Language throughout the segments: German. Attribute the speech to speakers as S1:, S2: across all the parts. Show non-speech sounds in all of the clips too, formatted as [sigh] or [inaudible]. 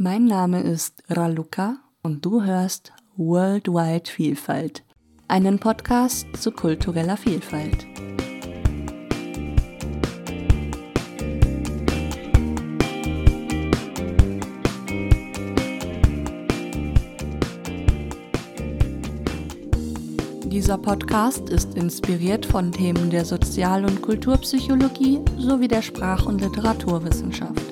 S1: Mein Name ist Raluca und du hörst Worldwide Vielfalt, einen Podcast zu kultureller Vielfalt. Dieser Podcast ist inspiriert von Themen der Sozial- und Kulturpsychologie sowie der Sprach- und Literaturwissenschaft.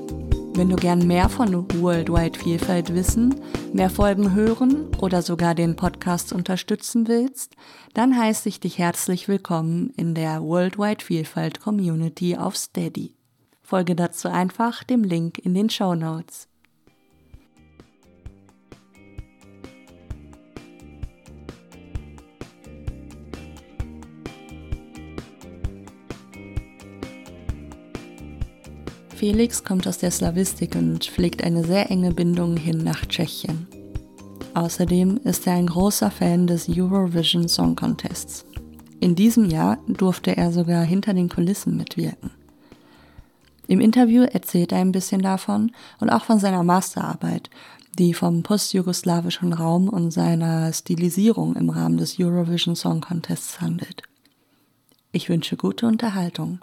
S1: Wenn du gern mehr von Worldwide Vielfalt wissen, mehr Folgen hören oder sogar den Podcast unterstützen willst, dann heiße ich dich herzlich willkommen in der Worldwide Vielfalt Community auf Steady. Folge dazu einfach dem Link in den Show Notes. Felix kommt aus der Slawistik und pflegt eine sehr enge Bindung hin nach Tschechien. Außerdem ist er ein großer Fan des Eurovision Song Contests. In diesem Jahr durfte er sogar hinter den Kulissen mitwirken. Im Interview erzählt er ein bisschen davon und auch von seiner Masterarbeit, die vom postjugoslawischen Raum und seiner Stilisierung im Rahmen des Eurovision Song Contests handelt. Ich wünsche gute Unterhaltung.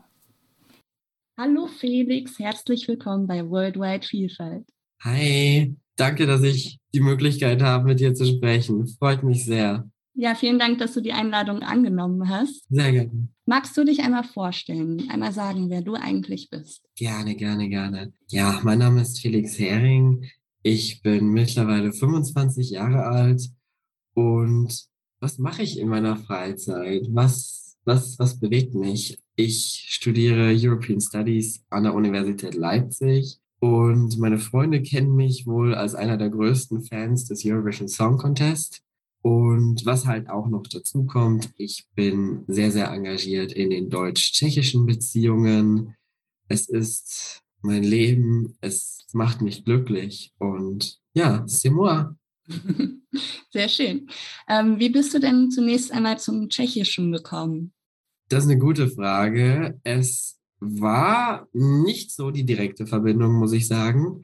S1: Hallo Felix, herzlich willkommen bei Worldwide Vielfalt.
S2: Hi, danke, dass ich die Möglichkeit habe, mit dir zu sprechen. Freut mich sehr.
S1: Ja, vielen Dank, dass du die Einladung angenommen hast.
S2: Sehr gerne.
S1: Magst du dich einmal vorstellen, einmal sagen, wer du eigentlich bist?
S2: Gerne, gerne, gerne. Ja, mein Name ist Felix Hering. Ich bin mittlerweile 25 Jahre alt und was mache ich in meiner Freizeit? Was, was, was bewegt mich? Ich studiere European Studies an der Universität Leipzig und meine Freunde kennen mich wohl als einer der größten Fans des Eurovision Song Contest. Und was halt auch noch dazu kommt, ich bin sehr, sehr engagiert in den deutsch-tschechischen Beziehungen. Es ist mein Leben, es macht mich glücklich und ja, c'est moi. [laughs]
S1: Sehr schön. Ähm, wie bist du denn zunächst einmal zum Tschechischen gekommen?
S2: Das ist eine gute Frage. Es war nicht so die direkte Verbindung, muss ich sagen.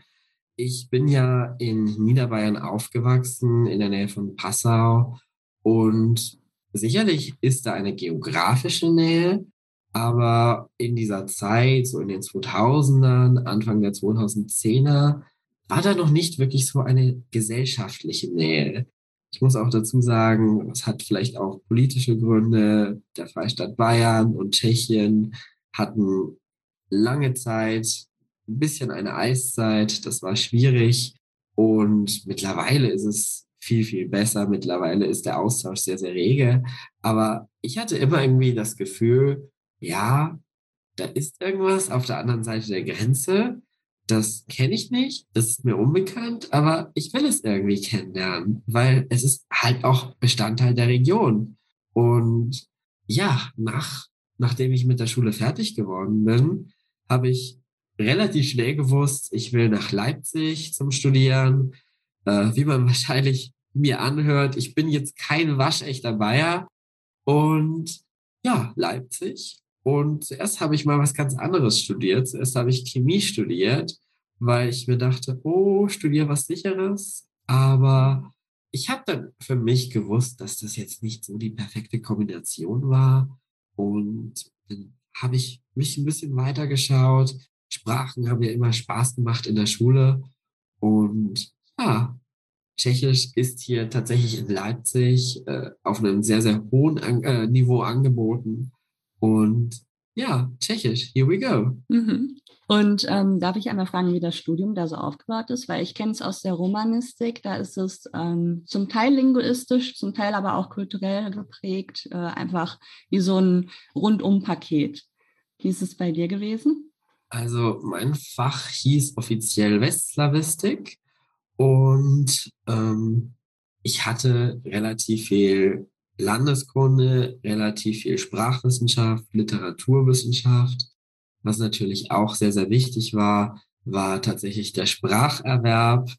S2: Ich bin ja in Niederbayern aufgewachsen, in der Nähe von Passau. Und sicherlich ist da eine geografische Nähe, aber in dieser Zeit, so in den 2000ern, Anfang der 2010er, war da noch nicht wirklich so eine gesellschaftliche Nähe. Ich muss auch dazu sagen, es hat vielleicht auch politische Gründe. Der Freistaat Bayern und Tschechien hatten lange Zeit ein bisschen eine Eiszeit. Das war schwierig. Und mittlerweile ist es viel, viel besser. Mittlerweile ist der Austausch sehr, sehr rege. Aber ich hatte immer irgendwie das Gefühl, ja, da ist irgendwas auf der anderen Seite der Grenze das kenne ich nicht, das ist mir unbekannt, aber ich will es irgendwie kennenlernen, weil es ist halt auch Bestandteil der Region. Und ja, nach, nachdem ich mit der Schule fertig geworden bin, habe ich relativ schnell gewusst, ich will nach Leipzig zum Studieren. Äh, wie man [laughs] wahrscheinlich mir anhört, ich bin jetzt kein waschechter Bayer. Und ja, Leipzig. Und zuerst habe ich mal was ganz anderes studiert. Zuerst habe ich Chemie studiert, weil ich mir dachte, oh, studiere was sicheres. Aber ich habe dann für mich gewusst, dass das jetzt nicht so die perfekte Kombination war. Und dann habe ich mich ein bisschen weiter geschaut. Sprachen haben ja immer Spaß gemacht in der Schule. Und ja, Tschechisch ist hier tatsächlich in Leipzig äh, auf einem sehr, sehr hohen An äh, Niveau angeboten. Und ja, Tschechisch, here we go.
S1: Mhm. Und ähm, darf ich einmal fragen, wie das Studium da so aufgebaut ist? Weil ich kenne es aus der Romanistik, da ist es ähm, zum Teil linguistisch, zum Teil aber auch kulturell geprägt, äh, einfach wie so ein Rundumpaket. Wie ist es bei dir gewesen?
S2: Also mein Fach hieß offiziell Westslawistik und ähm, ich hatte relativ viel Landeskunde, relativ viel Sprachwissenschaft, Literaturwissenschaft. Was natürlich auch sehr, sehr wichtig war, war tatsächlich der Spracherwerb.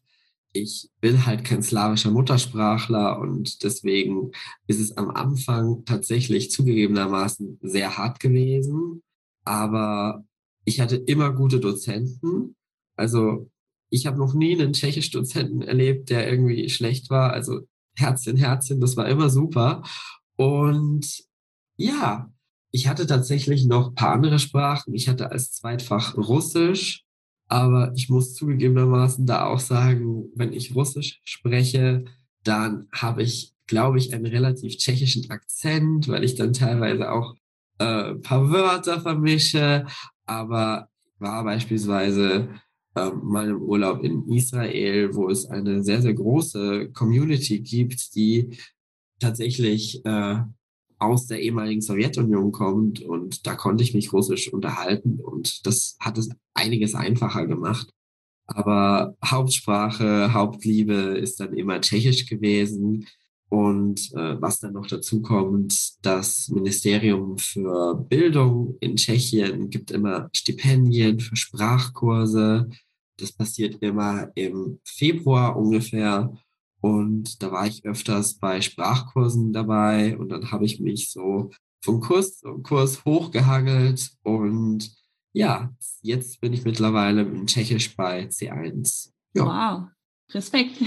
S2: Ich bin halt kein slawischer Muttersprachler und deswegen ist es am Anfang tatsächlich zugegebenermaßen sehr hart gewesen. Aber ich hatte immer gute Dozenten. Also ich habe noch nie einen Tschechisch-Dozenten erlebt, der irgendwie schlecht war. Also Herzchen, Herzchen, das war immer super. Und ja, ich hatte tatsächlich noch ein paar andere Sprachen. Ich hatte als Zweitfach Russisch, aber ich muss zugegebenermaßen da auch sagen, wenn ich Russisch spreche, dann habe ich, glaube ich, einen relativ tschechischen Akzent, weil ich dann teilweise auch äh, ein paar Wörter vermische. Aber war beispielsweise äh, mal im Urlaub in Israel, wo es eine sehr, sehr große Community gibt, die tatsächlich äh, aus der ehemaligen Sowjetunion kommt und da konnte ich mich russisch unterhalten und das hat es einiges einfacher gemacht. Aber Hauptsprache, Hauptliebe ist dann immer Tschechisch gewesen. Und äh, was dann noch dazu kommt, das Ministerium für Bildung in Tschechien gibt immer Stipendien für Sprachkurse. Das passiert immer im Februar ungefähr. Und da war ich öfters bei Sprachkursen dabei und dann habe ich mich so vom Kurs zum Kurs hochgehangelt und ja, jetzt bin ich mittlerweile in Tschechisch bei C1.
S1: Ja. Wow. Respekt.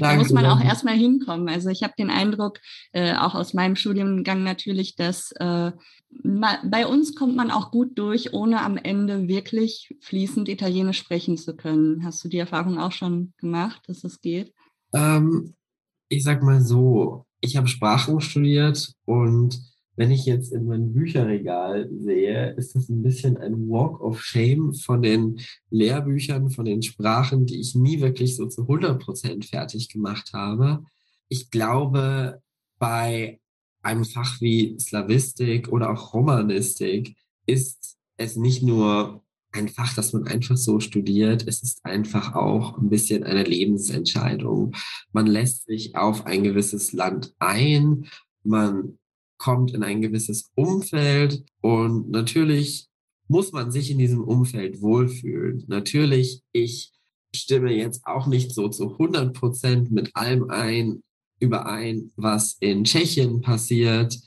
S1: da muss man auch erstmal hinkommen. Also ich habe den Eindruck, äh, auch aus meinem Studiengang natürlich, dass äh, bei uns kommt man auch gut durch, ohne am Ende wirklich fließend Italienisch sprechen zu können. Hast du die Erfahrung auch schon gemacht, dass das geht?
S2: Ähm, ich sag mal so, ich habe Sprachen studiert und wenn ich jetzt in mein Bücherregal sehe, ist das ein bisschen ein Walk of Shame von den Lehrbüchern, von den Sprachen, die ich nie wirklich so zu 100 Prozent fertig gemacht habe. Ich glaube, bei einem Fach wie Slavistik oder auch Romanistik ist es nicht nur ein Fach, das man einfach so studiert. Es ist einfach auch ein bisschen eine Lebensentscheidung. Man lässt sich auf ein gewisses Land ein. Man kommt in ein gewisses Umfeld und natürlich muss man sich in diesem Umfeld wohlfühlen. Natürlich, ich stimme jetzt auch nicht so zu 100 Prozent mit allem ein, überein, was in Tschechien passiert.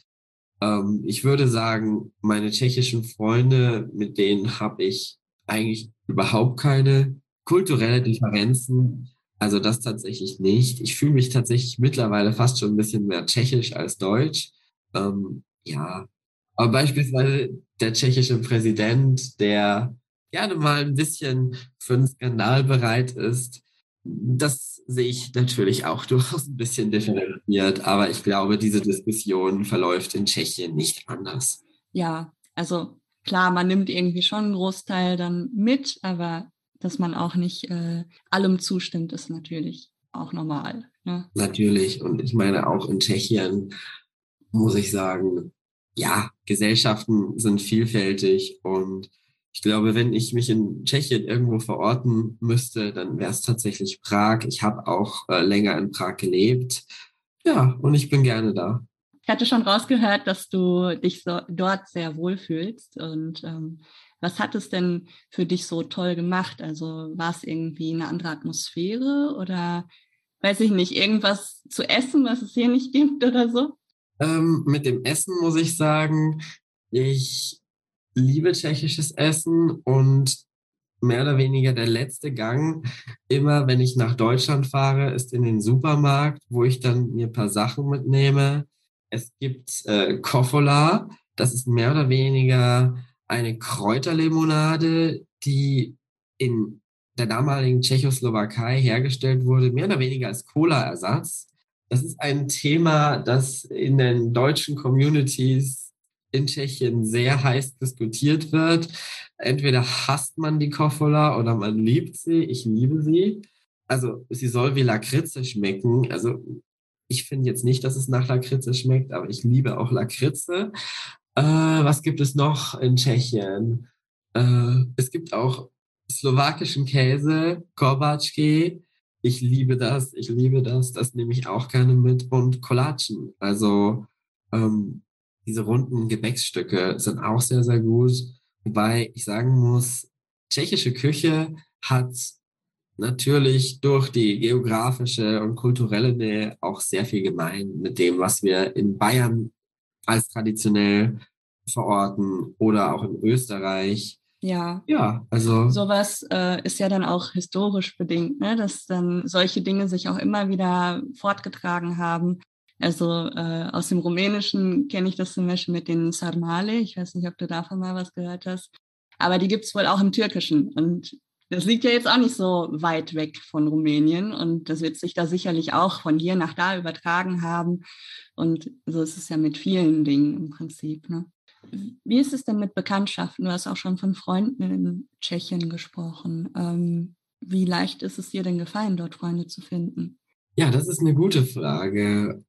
S2: Ähm, ich würde sagen, meine tschechischen Freunde, mit denen habe ich eigentlich überhaupt keine kulturelle Differenzen. Also das tatsächlich nicht. Ich fühle mich tatsächlich mittlerweile fast schon ein bisschen mehr tschechisch als deutsch. Ähm, ja, aber beispielsweise der tschechische Präsident, der gerne mal ein bisschen für einen Skandal bereit ist, das sehe ich natürlich auch [laughs] durchaus ein bisschen differenziert, aber ich glaube, diese Diskussion verläuft in Tschechien nicht anders.
S1: Ja, also klar, man nimmt irgendwie schon einen Großteil dann mit, aber dass man auch nicht äh, allem zustimmt, ist natürlich auch normal.
S2: Ne? Natürlich. Und ich meine, auch in Tschechien muss ich sagen, ja, Gesellschaften sind vielfältig und ich glaube, wenn ich mich in Tschechien irgendwo verorten müsste, dann wäre es tatsächlich Prag. Ich habe auch äh, länger in Prag gelebt. Ja, und ich bin gerne da.
S1: Ich hatte schon rausgehört, dass du dich so dort sehr wohl fühlst. Und ähm, was hat es denn für dich so toll gemacht? Also war es irgendwie eine andere Atmosphäre oder weiß ich nicht, irgendwas zu essen, was es hier nicht gibt oder so?
S2: Ähm, mit dem Essen muss ich sagen, ich liebe tschechisches Essen und mehr oder weniger der letzte Gang, immer wenn ich nach Deutschland fahre, ist in den Supermarkt, wo ich dann mir ein paar Sachen mitnehme. Es gibt äh, Koffola, das ist mehr oder weniger eine Kräuterlimonade, die in der damaligen Tschechoslowakei hergestellt wurde, mehr oder weniger als Cola-Ersatz. Das ist ein Thema, das in den deutschen Communities in Tschechien sehr heiß diskutiert wird. Entweder hasst man die Koffola oder man liebt sie. Ich liebe sie. Also sie soll wie Lakritze schmecken. Also ich finde jetzt nicht, dass es nach Lakritze schmeckt, aber ich liebe auch Lakritze. Äh, was gibt es noch in Tschechien? Äh, es gibt auch slowakischen Käse, Korbaczki. Ich liebe das, ich liebe das. Das nehme ich auch gerne mit. Und Collagen. Also ähm, diese runden Gebäcksstücke sind auch sehr, sehr gut. Wobei ich sagen muss, tschechische Küche hat natürlich durch die geografische und kulturelle Nähe auch sehr viel gemein mit dem, was wir in Bayern als traditionell verorten oder auch in Österreich.
S1: Ja.
S2: Ja, also.
S1: Sowas äh, ist ja dann auch historisch bedingt, ne? dass dann solche Dinge sich auch immer wieder fortgetragen haben. Also äh, aus dem Rumänischen kenne ich das zum Beispiel mit den Sarmale. Ich weiß nicht, ob du davon mal was gehört hast. Aber die gibt es wohl auch im Türkischen. Und das liegt ja jetzt auch nicht so weit weg von Rumänien. Und das wird sich da sicherlich auch von hier nach da übertragen haben. Und so ist es ja mit vielen Dingen im Prinzip. Ne? Wie ist es denn mit Bekanntschaften? Du hast auch schon von Freunden in Tschechien gesprochen. Ähm, wie leicht ist es dir denn gefallen, dort Freunde zu finden?
S2: Ja, das ist eine gute Frage.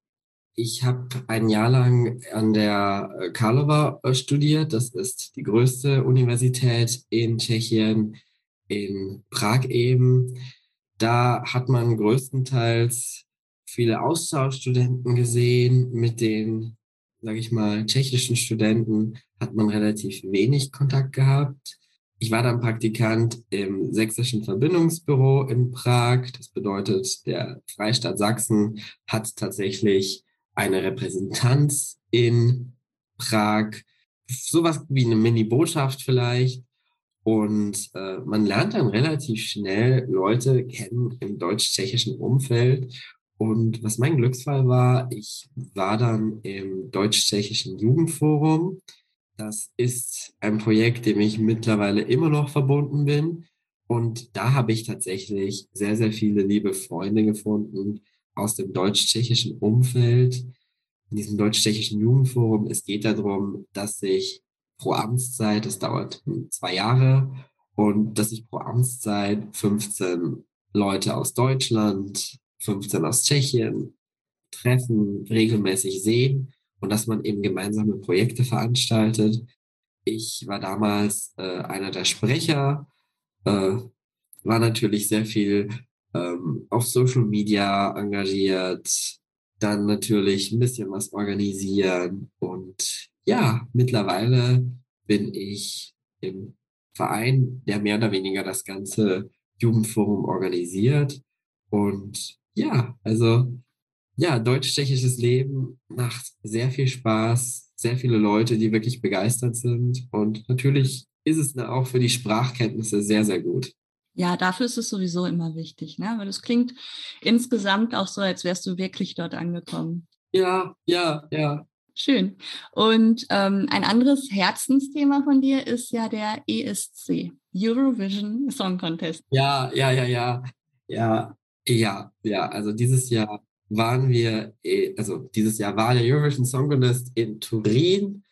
S2: Ich habe ein Jahr lang an der äh, Karlova äh, studiert. Das ist die größte Universität in Tschechien, in Prag eben. Da hat man größtenteils viele Austauschstudenten gesehen. Mit den, sage ich mal, tschechischen Studenten hat man relativ wenig Kontakt gehabt. Ich war dann Praktikant im sächsischen Verbindungsbüro in Prag. Das bedeutet, der Freistaat Sachsen hat tatsächlich eine Repräsentanz in Prag, sowas wie eine Mini-Botschaft vielleicht. Und äh, man lernt dann relativ schnell Leute kennen im deutsch-tschechischen Umfeld. Und was mein Glücksfall war, ich war dann im deutsch-tschechischen Jugendforum. Das ist ein Projekt, dem ich mittlerweile immer noch verbunden bin. Und da habe ich tatsächlich sehr, sehr viele liebe Freunde gefunden, aus dem deutsch-tschechischen Umfeld, in diesem deutsch-tschechischen Jugendforum. Es geht darum, dass sich pro Amtszeit, das dauert zwei Jahre, und dass sich pro Amtszeit 15 Leute aus Deutschland, 15 aus Tschechien treffen, regelmäßig sehen und dass man eben gemeinsame Projekte veranstaltet. Ich war damals äh, einer der Sprecher, äh, war natürlich sehr viel ähm, auf Social Media engagiert, dann natürlich ein bisschen was organisieren und ja, mittlerweile bin ich im Verein, der mehr oder weniger das ganze Jugendforum organisiert und ja, also ja, deutsch-tschechisches Leben macht sehr viel Spaß, sehr viele Leute, die wirklich begeistert sind und natürlich ist es auch für die Sprachkenntnisse sehr, sehr gut.
S1: Ja, dafür ist es sowieso immer wichtig, ne? Weil es klingt insgesamt auch so, als wärst du wirklich dort angekommen.
S2: Ja, ja, ja.
S1: Schön. Und ähm, ein anderes Herzensthema von dir ist ja der ESC, Eurovision Song Contest.
S2: Ja, ja, ja, ja, ja, ja, ja. Also dieses Jahr waren wir, eh, also dieses Jahr war der Eurovision Song Contest in Turin,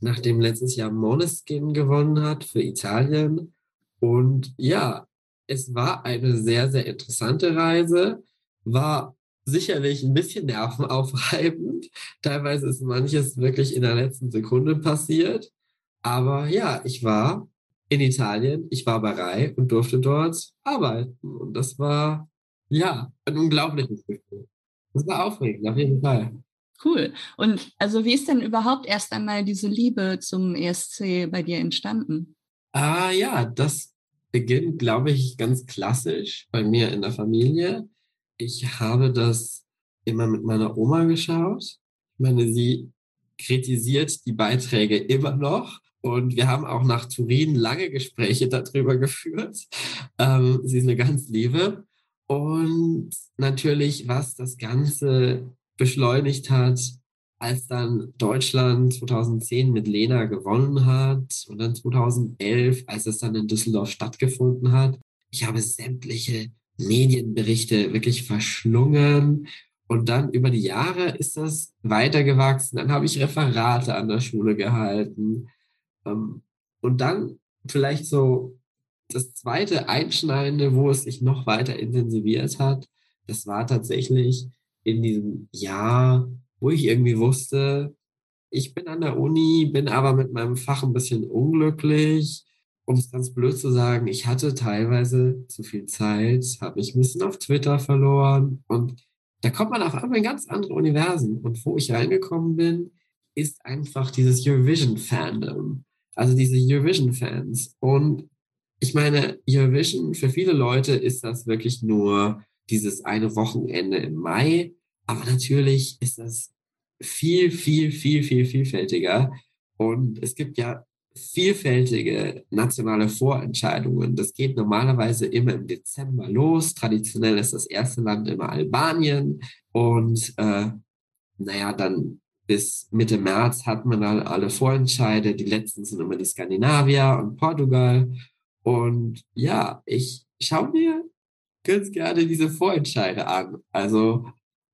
S2: nachdem letztes Jahr Måneskin gewonnen hat für Italien. Und ja, es war eine sehr, sehr interessante Reise, war sicherlich ein bisschen nervenaufreibend. Teilweise ist manches wirklich in der letzten Sekunde passiert. Aber ja, ich war in Italien, ich war bei Rai und durfte dort arbeiten. Und das war, ja, ein unglaubliches Gefühl. Das war aufregend, auf jeden Fall.
S1: Cool. Und also wie ist denn überhaupt erst einmal diese Liebe zum ESC bei dir entstanden?
S2: Ah ja, das beginnt, glaube ich, ganz klassisch bei mir in der Familie. Ich habe das immer mit meiner Oma geschaut. Ich meine, sie kritisiert die Beiträge immer noch. Und wir haben auch nach Turin lange Gespräche darüber geführt. Ähm, sie ist eine ganz liebe. Und natürlich, was das Ganze beschleunigt hat, als dann Deutschland 2010 mit Lena gewonnen hat und dann 2011, als es dann in Düsseldorf stattgefunden hat. Ich habe sämtliche Medienberichte wirklich verschlungen und dann über die Jahre ist das weitergewachsen. Dann habe ich Referate an der Schule gehalten. Ähm, und dann vielleicht so das zweite Einschneidende, wo es sich noch weiter intensiviert hat, das war tatsächlich in diesem Jahr wo ich irgendwie wusste, ich bin an der Uni, bin aber mit meinem Fach ein bisschen unglücklich. Um es ganz blöd zu sagen, ich hatte teilweise zu viel Zeit, habe mich ein bisschen auf Twitter verloren und da kommt man auf einmal in ganz andere Universen. Und wo ich reingekommen bin, ist einfach dieses Eurovision-Fandom. Also diese Eurovision-Fans. Und ich meine, Eurovision, für viele Leute ist das wirklich nur dieses eine Wochenende im Mai. Aber natürlich ist das viel, viel, viel, viel vielfältiger. Und es gibt ja vielfältige nationale Vorentscheidungen. Das geht normalerweise immer im Dezember los. Traditionell ist das erste Land immer Albanien. Und äh, naja, dann bis Mitte März hat man dann alle Vorentscheide. Die letzten sind immer die Skandinavier und Portugal. Und ja, ich schaue mir ganz gerne diese Vorentscheide an. Also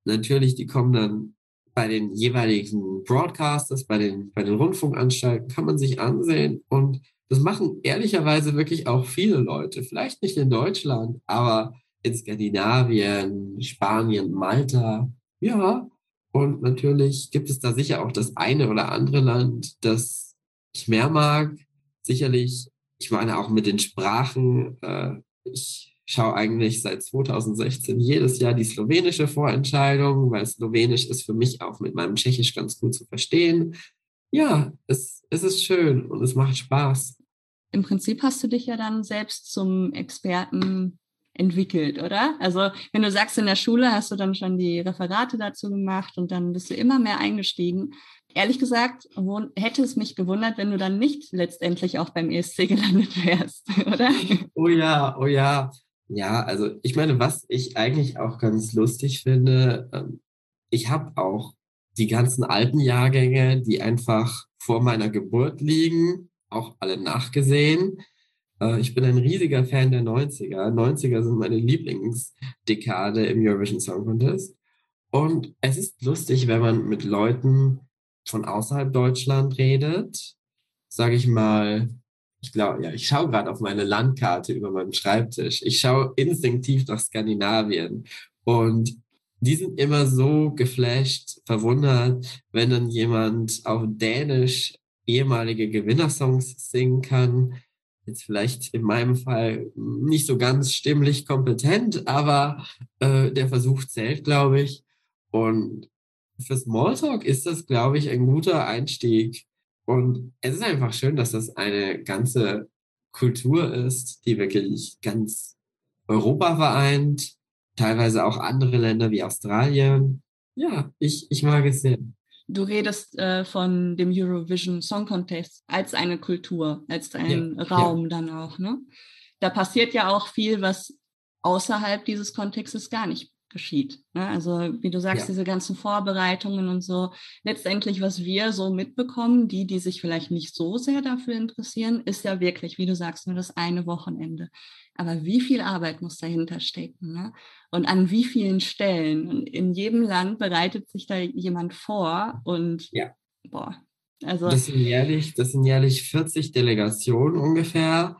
S2: natürlich, die kommen dann bei den jeweiligen Broadcasters, bei den, bei den Rundfunkanstalten, kann man sich ansehen. Und das machen ehrlicherweise wirklich auch viele Leute. Vielleicht nicht in Deutschland, aber in Skandinavien, Spanien, Malta. Ja, und natürlich gibt es da sicher auch das eine oder andere Land, das ich mehr mag. Sicherlich, ich meine auch mit den Sprachen. Äh, ich schaue eigentlich seit 2016 jedes Jahr die slowenische Vorentscheidung, weil Slowenisch ist für mich auch mit meinem Tschechisch ganz gut zu verstehen. Ja, es, es ist schön und es macht Spaß.
S1: Im Prinzip hast du dich ja dann selbst zum Experten entwickelt, oder? Also wenn du sagst, in der Schule hast du dann schon die Referate dazu gemacht und dann bist du immer mehr eingestiegen. Ehrlich gesagt, hätte es mich gewundert, wenn du dann nicht letztendlich auch beim ESC [laughs] gelandet wärst, oder?
S2: Oh ja, oh ja. Ja, also ich meine, was ich eigentlich auch ganz lustig finde, ähm, ich habe auch die ganzen alten Jahrgänge, die einfach vor meiner Geburt liegen, auch alle nachgesehen. Äh, ich bin ein riesiger Fan der 90er. 90er sind meine Lieblingsdekade im Eurovision Song Contest. Und es ist lustig, wenn man mit Leuten von außerhalb Deutschland redet, sage ich mal, ich glaube, ja, ich schaue gerade auf meine Landkarte über meinem Schreibtisch. Ich schaue instinktiv nach Skandinavien und die sind immer so geflasht, verwundert, wenn dann jemand auf Dänisch ehemalige Gewinnersongs singen kann. Jetzt vielleicht in meinem Fall nicht so ganz stimmlich kompetent, aber äh, der Versuch zählt, glaube ich. Und für Smalltalk ist das, glaube ich, ein guter Einstieg und es ist einfach schön, dass das eine ganze Kultur ist, die wirklich ganz Europa vereint, teilweise auch andere Länder wie Australien. Ja, ich, ich mag es sehr.
S1: Du redest äh, von dem Eurovision Song Contest als eine Kultur, als ein ja, Raum ja. dann auch. Ne? Da passiert ja auch viel, was außerhalb dieses Kontextes gar nicht geschieht. Ne? Also wie du sagst, ja. diese ganzen Vorbereitungen und so. Letztendlich, was wir so mitbekommen, die, die sich vielleicht nicht so sehr dafür interessieren, ist ja wirklich, wie du sagst, nur das eine Wochenende. Aber wie viel Arbeit muss dahinter stecken? Ne? Und an wie vielen Stellen? Und in jedem Land bereitet sich da jemand vor und
S2: ja.
S1: boah.
S2: Also, das, sind jährlich, das sind jährlich 40 Delegationen ungefähr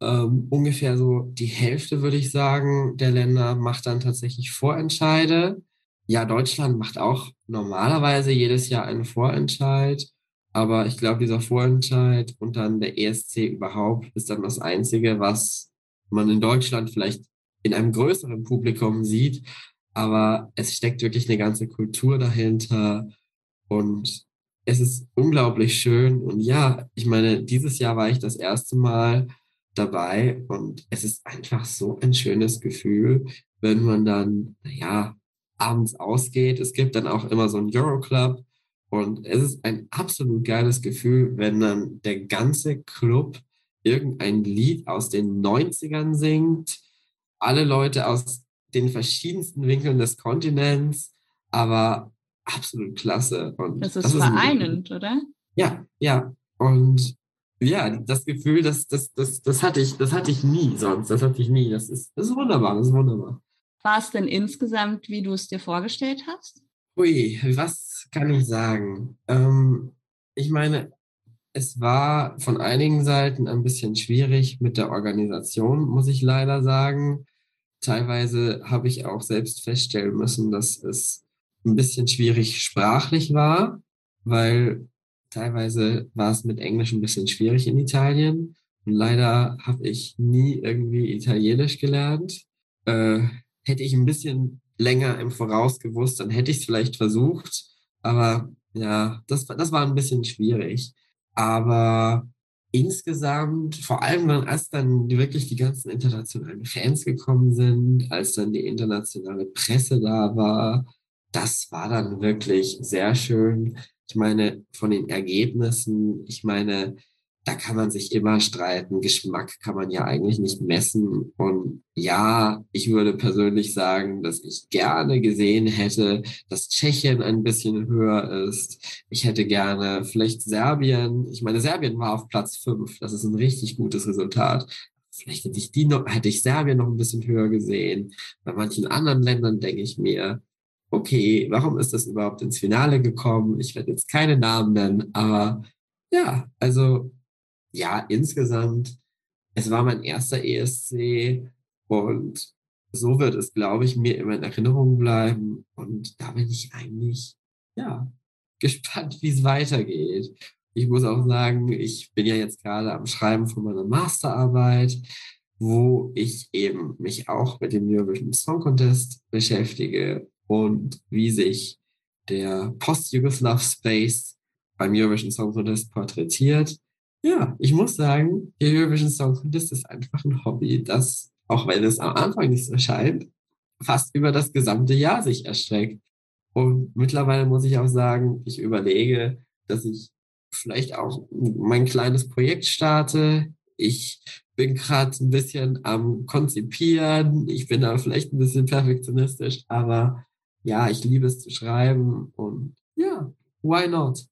S2: ähm, ungefähr so die Hälfte, würde ich sagen, der Länder macht dann tatsächlich Vorentscheide. Ja, Deutschland macht auch normalerweise jedes Jahr einen Vorentscheid. Aber ich glaube, dieser Vorentscheid und dann der ESC überhaupt ist dann das Einzige, was man in Deutschland vielleicht in einem größeren Publikum sieht. Aber es steckt wirklich eine ganze Kultur dahinter. Und es ist unglaublich schön. Und ja, ich meine, dieses Jahr war ich das erste Mal dabei und es ist einfach so ein schönes Gefühl, wenn man dann, naja, abends ausgeht. Es gibt dann auch immer so ein Euroclub und es ist ein absolut geiles Gefühl, wenn dann der ganze Club irgendein Lied aus den 90ern singt, alle Leute aus den verschiedensten Winkeln des Kontinents, aber absolut klasse.
S1: Und das ist das vereinend, ist oder?
S2: Ja, ja. Und ja, das Gefühl, das, das, das, das, hatte ich, das hatte ich nie sonst. Das hatte ich nie. Das ist, das ist wunderbar, das ist wunderbar.
S1: War es denn insgesamt, wie du es dir vorgestellt hast?
S2: Ui, was kann ich sagen? Ähm, ich meine, es war von einigen Seiten ein bisschen schwierig mit der Organisation, muss ich leider sagen. Teilweise habe ich auch selbst feststellen müssen, dass es ein bisschen schwierig sprachlich war, weil Teilweise war es mit Englisch ein bisschen schwierig in Italien. Und leider habe ich nie irgendwie Italienisch gelernt. Äh, hätte ich ein bisschen länger im Voraus gewusst, dann hätte ich es vielleicht versucht. Aber ja, das, das war ein bisschen schwierig. Aber insgesamt, vor allem dann, als dann wirklich die ganzen internationalen Fans gekommen sind, als dann die internationale Presse da war, das war dann wirklich sehr schön. Ich meine, von den Ergebnissen, ich meine, da kann man sich immer streiten. Geschmack kann man ja eigentlich nicht messen. Und ja, ich würde persönlich sagen, dass ich gerne gesehen hätte, dass Tschechien ein bisschen höher ist. Ich hätte gerne vielleicht Serbien. Ich meine, Serbien war auf Platz fünf. Das ist ein richtig gutes Resultat. Vielleicht hätte ich die noch, hätte ich Serbien noch ein bisschen höher gesehen. Bei manchen anderen Ländern denke ich mir, okay, warum ist das überhaupt ins Finale gekommen? Ich werde jetzt keine Namen nennen, aber ja, also ja, insgesamt, es war mein erster ESC und so wird es, glaube ich, mir immer in Erinnerung bleiben. Und da bin ich eigentlich, ja, [laughs] gespannt, wie es weitergeht. Ich muss auch sagen, ich bin ja jetzt gerade am Schreiben von meiner Masterarbeit, wo ich eben mich auch mit dem Eurovision Song Contest beschäftige und wie sich der Post-Yugoslav Space beim Eurovision Song Contest porträtiert. Ja, ich muss sagen, der Eurovision Song Contest ist einfach ein Hobby, das, auch wenn es am Anfang nicht so scheint, fast über das gesamte Jahr sich erstreckt. Und mittlerweile muss ich auch sagen, ich überlege, dass ich vielleicht auch mein kleines Projekt starte. Ich bin gerade ein bisschen am Konzipieren. Ich bin da vielleicht ein bisschen perfektionistisch, aber ja, ich liebe es zu schreiben und ja, why not?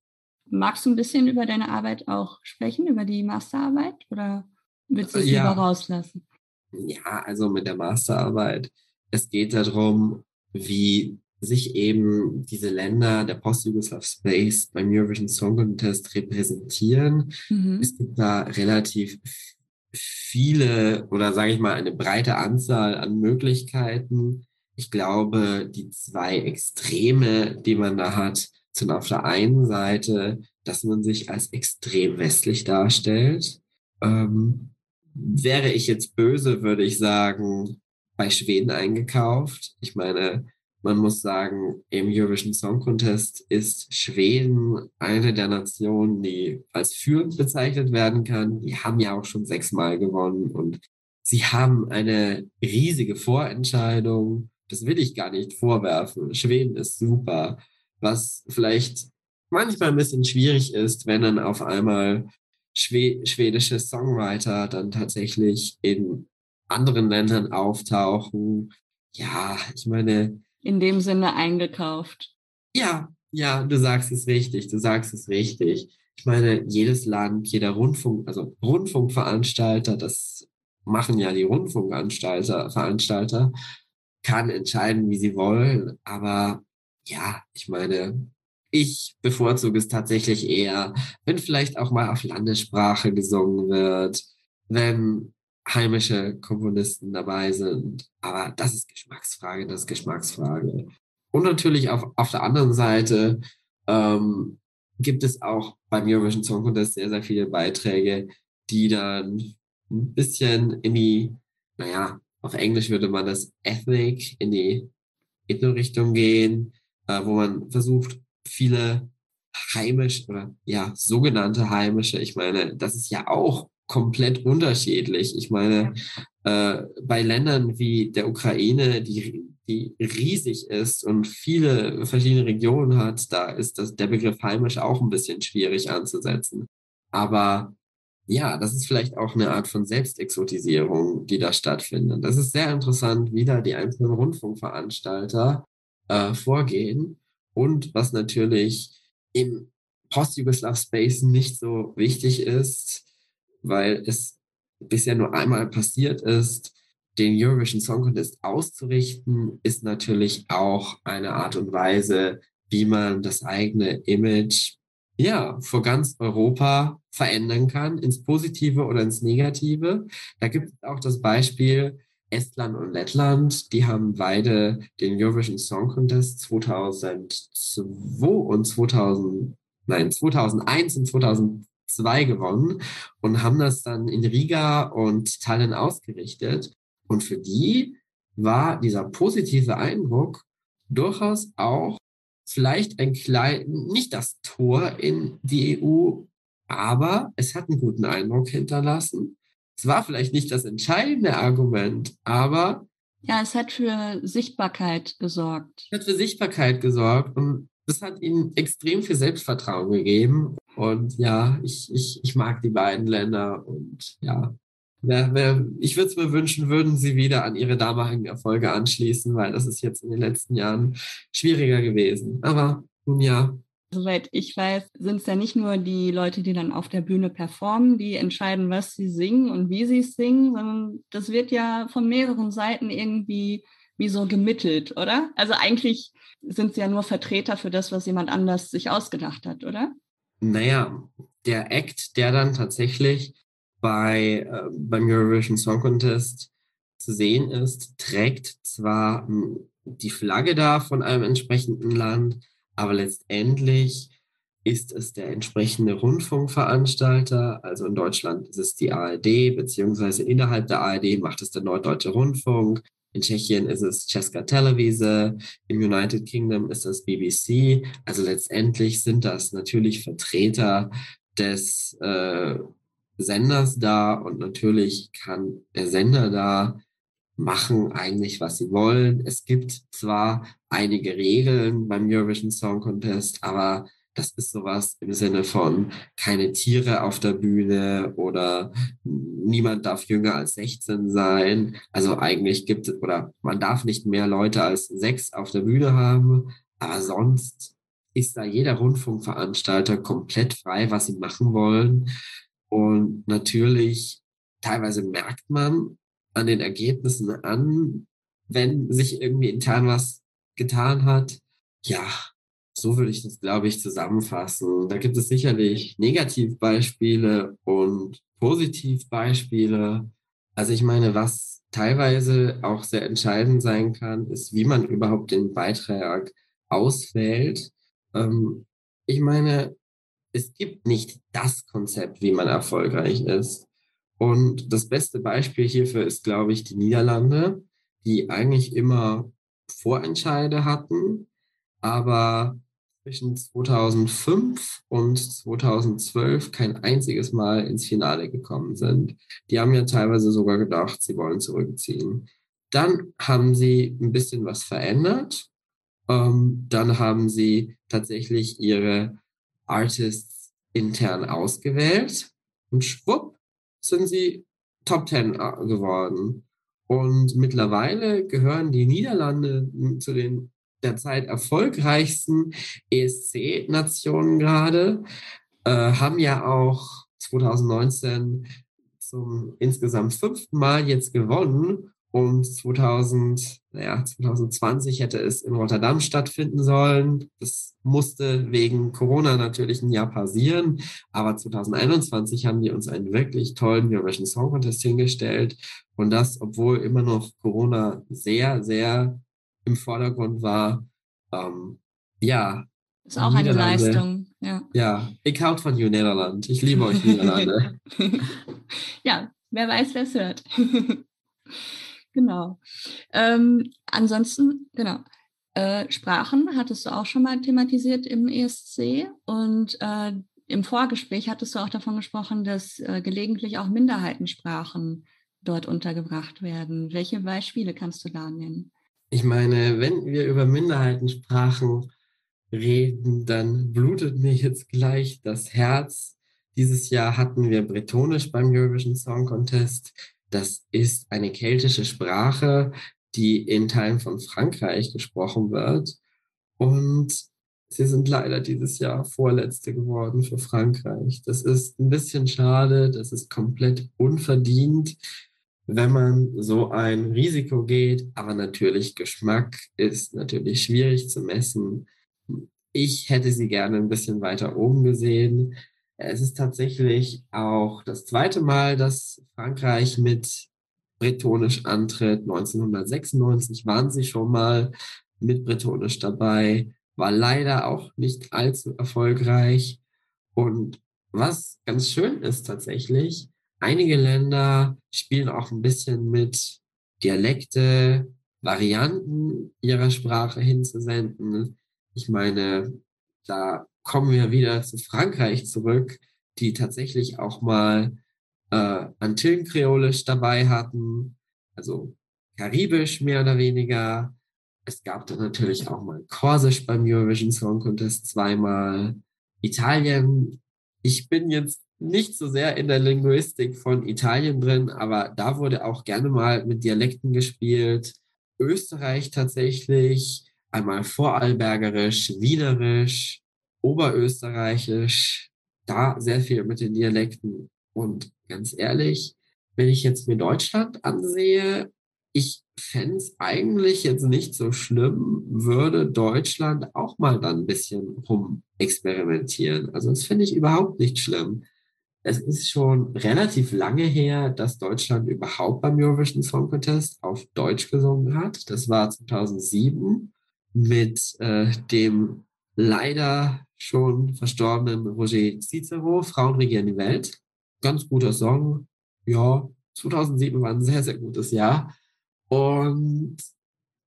S1: Magst du ein bisschen über deine Arbeit auch sprechen, über die Masterarbeit oder willst du es ja. lieber rauslassen?
S2: Ja, also mit der Masterarbeit. Es geht darum, wie sich eben diese Länder der Post-Yugoslav Space beim Eurovision Song Contest repräsentieren. Mhm. Es gibt da relativ viele oder sage ich mal eine breite Anzahl an Möglichkeiten. Ich glaube, die zwei Extreme, die man da hat, sind auf der einen Seite, dass man sich als extrem westlich darstellt. Ähm, wäre ich jetzt böse, würde ich sagen, bei Schweden eingekauft. Ich meine, man muss sagen, im Eurovision Song Contest ist Schweden eine der Nationen, die als führend bezeichnet werden kann. Die haben ja auch schon sechsmal gewonnen und sie haben eine riesige Vorentscheidung. Das will ich gar nicht vorwerfen. Schweden ist super was vielleicht manchmal ein bisschen schwierig ist, wenn dann auf einmal Schwe schwedische Songwriter dann tatsächlich in anderen Ländern auftauchen. Ja, ich meine.
S1: In dem Sinne eingekauft.
S2: Ja, ja, du sagst es richtig, du sagst es richtig. Ich meine, jedes Land, jeder Rundfunk, also Rundfunkveranstalter, das machen ja die Rundfunkanstalter, Veranstalter, kann entscheiden, wie sie wollen, aber ja, ich meine, ich bevorzuge es tatsächlich eher, wenn vielleicht auch mal auf Landessprache gesungen wird, wenn heimische Komponisten dabei sind. Aber das ist Geschmacksfrage, das ist Geschmacksfrage. Und natürlich auf, auf der anderen Seite ähm, gibt es auch beim Eurovision Song Contest sehr, sehr viele Beiträge, die dann ein bisschen in die, naja, auf Englisch würde man das Ethnic, in die Ethno-Richtung gehen, äh, wo man versucht, viele heimisch oder ja, sogenannte heimische, ich meine, das ist ja auch komplett unterschiedlich. Ich meine, äh, bei Ländern wie der Ukraine, die, die riesig ist und viele verschiedene Regionen hat, da ist das, der Begriff heimisch auch ein bisschen schwierig anzusetzen. Aber ja, das ist vielleicht auch eine Art von Selbstexotisierung, die da stattfindet. Das ist sehr interessant, wie da die einzelnen Rundfunkveranstalter äh, vorgehen. Und was natürlich im Post-Yugoslav-Space nicht so wichtig ist, weil es bisher nur einmal passiert ist, den Eurovision Song Contest auszurichten, ist natürlich auch eine Art und Weise, wie man das eigene Image ja vor ganz Europa verändern kann, ins Positive oder ins Negative. Da gibt es auch das Beispiel, Estland und Lettland, die haben beide den Eurovision Song Contest 2002 und 2000, nein, 2001 und 2002 gewonnen und haben das dann in Riga und Tallinn ausgerichtet. Und für die war dieser positive Eindruck durchaus auch vielleicht ein klein, nicht das Tor in die EU, aber es hat einen guten Eindruck hinterlassen. Es war vielleicht nicht das entscheidende Argument, aber.
S1: Ja, es hat für Sichtbarkeit gesorgt.
S2: Es hat für Sichtbarkeit gesorgt und das hat ihnen extrem viel Selbstvertrauen gegeben. Und ja, ich, ich, ich mag die beiden Länder und ja, wer, wer, ich würde es mir wünschen, würden sie wieder an ihre damaligen Erfolge anschließen, weil das ist jetzt in den letzten Jahren schwieriger gewesen. Aber nun ja,
S1: Soweit ich weiß, sind es ja nicht nur die Leute, die dann auf der Bühne performen, die entscheiden, was sie singen und wie sie es singen, sondern das wird ja von mehreren Seiten irgendwie wie so gemittelt, oder? Also eigentlich sind sie ja nur Vertreter für das, was jemand anders sich ausgedacht hat, oder?
S2: Naja, der Act, der dann tatsächlich bei, äh, beim Eurovision Song Contest zu sehen ist, trägt zwar hm, die Flagge da von einem entsprechenden Land, aber letztendlich ist es der entsprechende Rundfunkveranstalter. Also in Deutschland ist es die ARD, beziehungsweise innerhalb der ARD macht es der Norddeutsche Rundfunk. In Tschechien ist es Česká Televize, im United Kingdom ist es BBC. Also letztendlich sind das natürlich Vertreter des äh, Senders da und natürlich kann der Sender da machen eigentlich, was sie wollen. Es gibt zwar einige Regeln beim Eurovision Song Contest, aber das ist sowas im Sinne von keine Tiere auf der Bühne oder niemand darf jünger als 16 sein. Also eigentlich gibt es, oder man darf nicht mehr Leute als sechs auf der Bühne haben, aber sonst ist da jeder Rundfunkveranstalter komplett frei, was sie machen wollen. Und natürlich, teilweise merkt man, an den Ergebnissen an, wenn sich irgendwie intern was getan hat. Ja, so würde ich das, glaube ich, zusammenfassen. Da gibt es sicherlich Negativbeispiele und Positivbeispiele. Also ich meine, was teilweise auch sehr entscheidend sein kann, ist, wie man überhaupt den Beitrag auswählt. Ähm, ich meine, es gibt nicht das Konzept, wie man erfolgreich ist. Und das beste Beispiel hierfür ist, glaube ich, die Niederlande, die eigentlich immer Vorentscheide hatten, aber zwischen 2005 und 2012 kein einziges Mal ins Finale gekommen sind. Die haben ja teilweise sogar gedacht, sie wollen zurückziehen. Dann haben sie ein bisschen was verändert. Ähm, dann haben sie tatsächlich ihre Artists intern ausgewählt und schwupp sind sie Top Ten äh, geworden. Und mittlerweile gehören die Niederlande zu den derzeit erfolgreichsten ESC-Nationen gerade, äh, haben ja auch 2019 zum insgesamt fünften Mal jetzt gewonnen und 2000, naja, 2020 hätte es in Rotterdam stattfinden sollen. Das musste wegen Corona natürlich ein Jahr passieren. Aber 2021 haben die uns einen wirklich tollen Eurovision Song Contest hingestellt. Und das, obwohl immer noch Corona sehr, sehr im Vordergrund war. Ähm, ja.
S1: Ist auch eine Leistung, ja.
S2: Ja, ich haut von you, Niederland. Ich liebe euch, Niederlande. [laughs]
S1: ja, wer weiß, wer es hört. [laughs] Genau. Ähm, ansonsten, genau. Äh, Sprachen hattest du auch schon mal thematisiert im ESC und äh, im Vorgespräch hattest du auch davon gesprochen, dass äh, gelegentlich auch Minderheitensprachen dort untergebracht werden. Welche Beispiele kannst du da nennen?
S2: Ich meine, wenn wir über Minderheitensprachen reden, dann blutet mir jetzt gleich das Herz. Dieses Jahr hatten wir Bretonisch beim Eurovision Song Contest. Das ist eine keltische Sprache, die in Teilen von Frankreich gesprochen wird. Und sie sind leider dieses Jahr Vorletzte geworden für Frankreich. Das ist ein bisschen schade, das ist komplett unverdient, wenn man so ein Risiko geht. Aber natürlich, Geschmack ist natürlich schwierig zu messen. Ich hätte sie gerne ein bisschen weiter oben gesehen. Es ist tatsächlich auch das zweite Mal, dass Frankreich mit Bretonisch antritt. 1996 waren sie schon mal mit Bretonisch dabei, war leider auch nicht allzu erfolgreich. Und was ganz schön ist tatsächlich, einige Länder spielen auch ein bisschen mit Dialekte, Varianten ihrer Sprache hinzusenden. Ich meine, da kommen wir wieder zu Frankreich zurück, die tatsächlich auch mal äh, Antillen-Kreolisch dabei hatten, also Karibisch mehr oder weniger. Es gab dann natürlich auch mal Korsisch beim Eurovision Song Contest zweimal. Italien ich bin jetzt nicht so sehr in der Linguistik von Italien drin, aber da wurde auch gerne mal mit Dialekten gespielt. Österreich tatsächlich, einmal Vorarlbergerisch, Wienerisch, Oberösterreichisch, da sehr viel mit den Dialekten. Und ganz ehrlich, wenn ich jetzt mir Deutschland ansehe, ich fände es eigentlich jetzt nicht so schlimm, würde Deutschland auch mal dann ein bisschen rum experimentieren. Also das finde ich überhaupt nicht schlimm. Es ist schon relativ lange her, dass Deutschland überhaupt beim Eurovision Song Contest auf Deutsch gesungen hat. Das war 2007 mit äh, dem leider schon verstorbenen Roger Cicero, Frauen regieren die Welt. Ganz guter Song. Ja, 2007 war ein sehr, sehr gutes Jahr. Und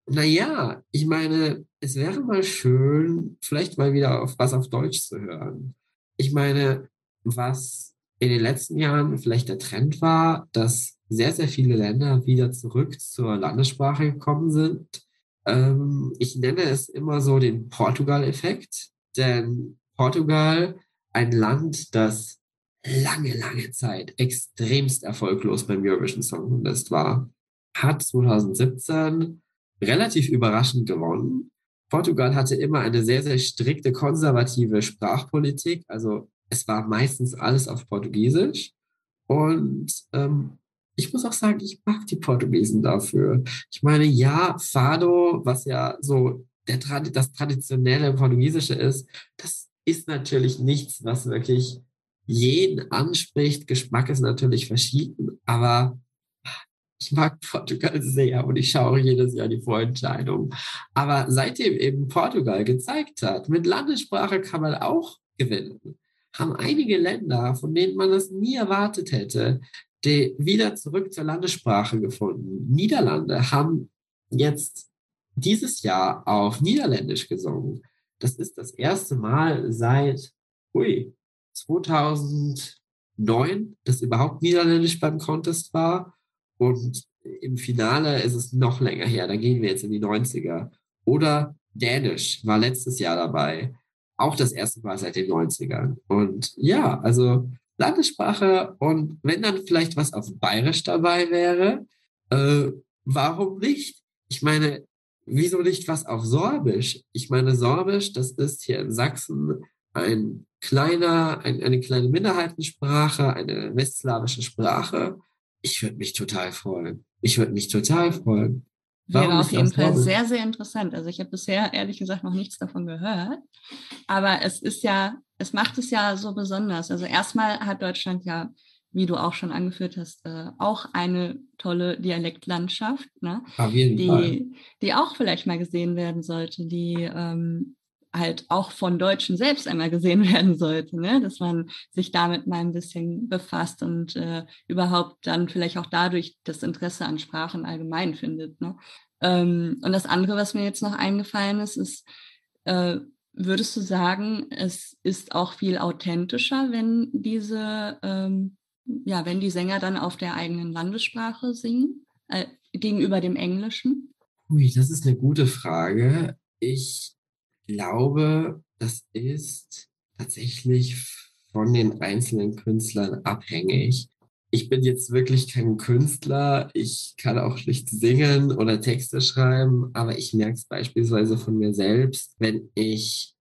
S2: naja, ich meine, es wäre mal schön, vielleicht mal wieder auf was auf Deutsch zu hören. Ich meine, was in den letzten Jahren vielleicht der Trend war, dass sehr, sehr viele Länder wieder zurück zur Landessprache gekommen sind. Ähm, ich nenne es immer so den Portugal-Effekt, denn Portugal, ein Land, das lange, lange Zeit extremst erfolglos beim Eurovision Song Contest war, hat 2017 relativ überraschend gewonnen. Portugal hatte immer eine sehr, sehr strikte konservative Sprachpolitik. Also es war meistens alles auf Portugiesisch. Und ähm, ich muss auch sagen, ich mag die Portugiesen dafür. Ich meine, ja, Fado, was ja so der, das traditionelle Portugiesische ist, das ist natürlich nichts, was wirklich jeden anspricht. Geschmack ist natürlich verschieden, aber ich mag Portugal sehr und ich schaue jedes Jahr die Vorentscheidung. Aber seitdem eben Portugal gezeigt hat, mit Landessprache kann man auch gewinnen, haben einige Länder, von denen man das nie erwartet hätte, die wieder zurück zur Landessprache gefunden. Niederlande haben jetzt dieses Jahr auf Niederländisch gesungen. Das ist das erste Mal seit ui, 2009, dass überhaupt Niederländisch beim Contest war. Und im Finale ist es noch länger her, da gehen wir jetzt in die 90er. Oder Dänisch war letztes Jahr dabei. Auch das erste Mal seit den 90ern. Und ja, also Landessprache und wenn dann vielleicht was auf Bayerisch dabei wäre, äh, warum nicht? Ich meine, wieso nicht was auf Sorbisch? Ich meine, Sorbisch, das ist hier in Sachsen ein kleiner, ein, eine kleine Minderheitensprache, eine westslawische Sprache. Ich würde mich total freuen. Ich würde mich total freuen.
S1: Warum Wäre auf jeden Fall Sorbisch? sehr, sehr interessant. Also ich habe bisher ehrlich gesagt noch nichts davon gehört. Aber es ist ja, es macht es ja so besonders. Also erstmal hat Deutschland ja wie du auch schon angeführt hast, äh, auch eine tolle Dialektlandschaft, ne? Die,
S2: Fall.
S1: die auch vielleicht mal gesehen werden sollte, die ähm, halt auch von Deutschen selbst einmal gesehen [laughs] werden sollte, ne? dass man sich damit mal ein bisschen befasst und äh, überhaupt dann vielleicht auch dadurch das Interesse an Sprachen allgemein findet. Ne? Ähm, und das andere, was mir jetzt noch eingefallen ist, ist, äh, würdest du sagen, es ist auch viel authentischer, wenn diese ähm, ja, wenn die Sänger dann auf der eigenen Landessprache singen, äh, gegenüber dem Englischen?
S2: Ui, das ist eine gute Frage. Ich glaube, das ist tatsächlich von den einzelnen Künstlern abhängig. Ich bin jetzt wirklich kein Künstler, ich kann auch nicht singen oder Texte schreiben, aber ich merke es beispielsweise von mir selbst, wenn ich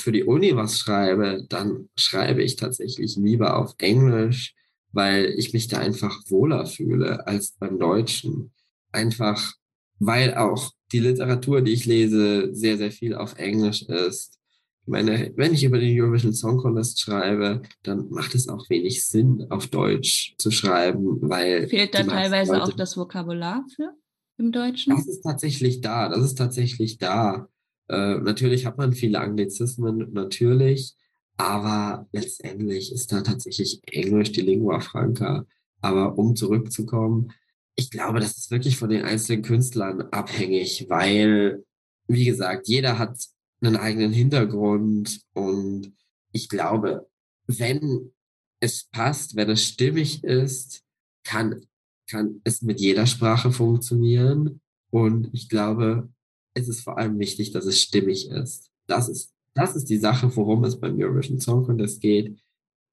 S2: für die Uni was schreibe, dann schreibe ich tatsächlich lieber auf Englisch, weil ich mich da einfach wohler fühle als beim Deutschen. Einfach, weil auch die Literatur, die ich lese, sehr, sehr viel auf Englisch ist. Ich meine, wenn ich über den Eurovision Song Contest schreibe, dann macht es auch wenig Sinn, auf Deutsch zu schreiben, weil.
S1: Fehlt da teilweise Leute, auch das Vokabular für im Deutschen?
S2: Das ist tatsächlich da, das ist tatsächlich da. Äh, natürlich hat man viele Anglizismen, natürlich, aber letztendlich ist da tatsächlich Englisch die Lingua franca. Aber um zurückzukommen, ich glaube, das ist wirklich von den einzelnen Künstlern abhängig, weil, wie gesagt, jeder hat einen eigenen Hintergrund und ich glaube, wenn es passt, wenn es stimmig ist, kann, kann es mit jeder Sprache funktionieren. Und ich glaube, es ist vor allem wichtig, dass es stimmig ist. Das ist das ist die Sache, worum es beim Eurovision Song Contest geht.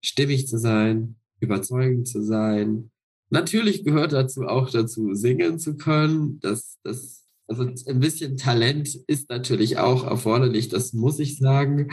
S2: stimmig zu sein, überzeugend zu sein. Natürlich gehört dazu auch dazu, singen zu können. Das, das, also ein bisschen Talent ist natürlich auch erforderlich, das muss ich sagen.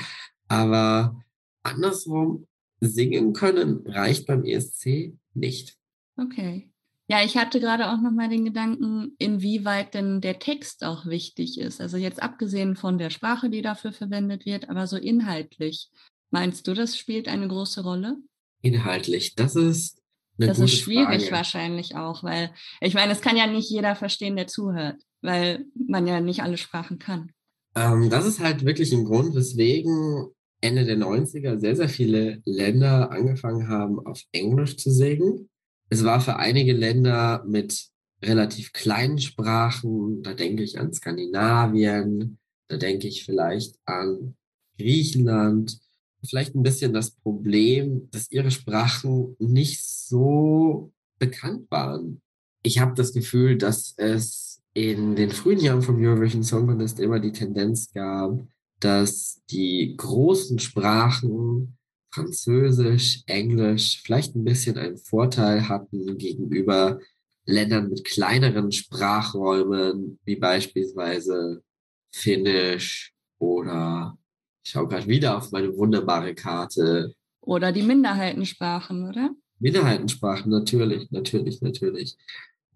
S2: Aber andersrum, singen können reicht beim ESC nicht.
S1: Okay. Ja, ich hatte gerade auch noch mal den Gedanken, inwieweit denn der Text auch wichtig ist. Also jetzt abgesehen von der Sprache, die dafür verwendet wird, aber so inhaltlich. Meinst du, das spielt eine große Rolle?
S2: Inhaltlich, das ist
S1: eine Das ist schwierig Frage. wahrscheinlich auch, weil ich meine, es kann ja nicht jeder verstehen, der zuhört, weil man ja nicht alle Sprachen kann.
S2: Ähm, das ist halt wirklich ein Grund, weswegen Ende der 90er sehr, sehr viele Länder angefangen haben, auf Englisch zu singen es war für einige Länder mit relativ kleinen Sprachen, da denke ich an Skandinavien, da denke ich vielleicht an Griechenland, vielleicht ein bisschen das Problem, dass ihre Sprachen nicht so bekannt waren. Ich habe das Gefühl, dass es in den frühen Jahren vom Eurovision Song Contest immer die Tendenz gab, dass die großen Sprachen Französisch, Englisch vielleicht ein bisschen einen Vorteil hatten gegenüber Ländern mit kleineren Sprachräumen, wie beispielsweise Finnisch oder ich schaue gerade wieder auf meine wunderbare Karte.
S1: Oder die Minderheitensprachen, oder?
S2: Minderheitensprachen, natürlich, natürlich, natürlich.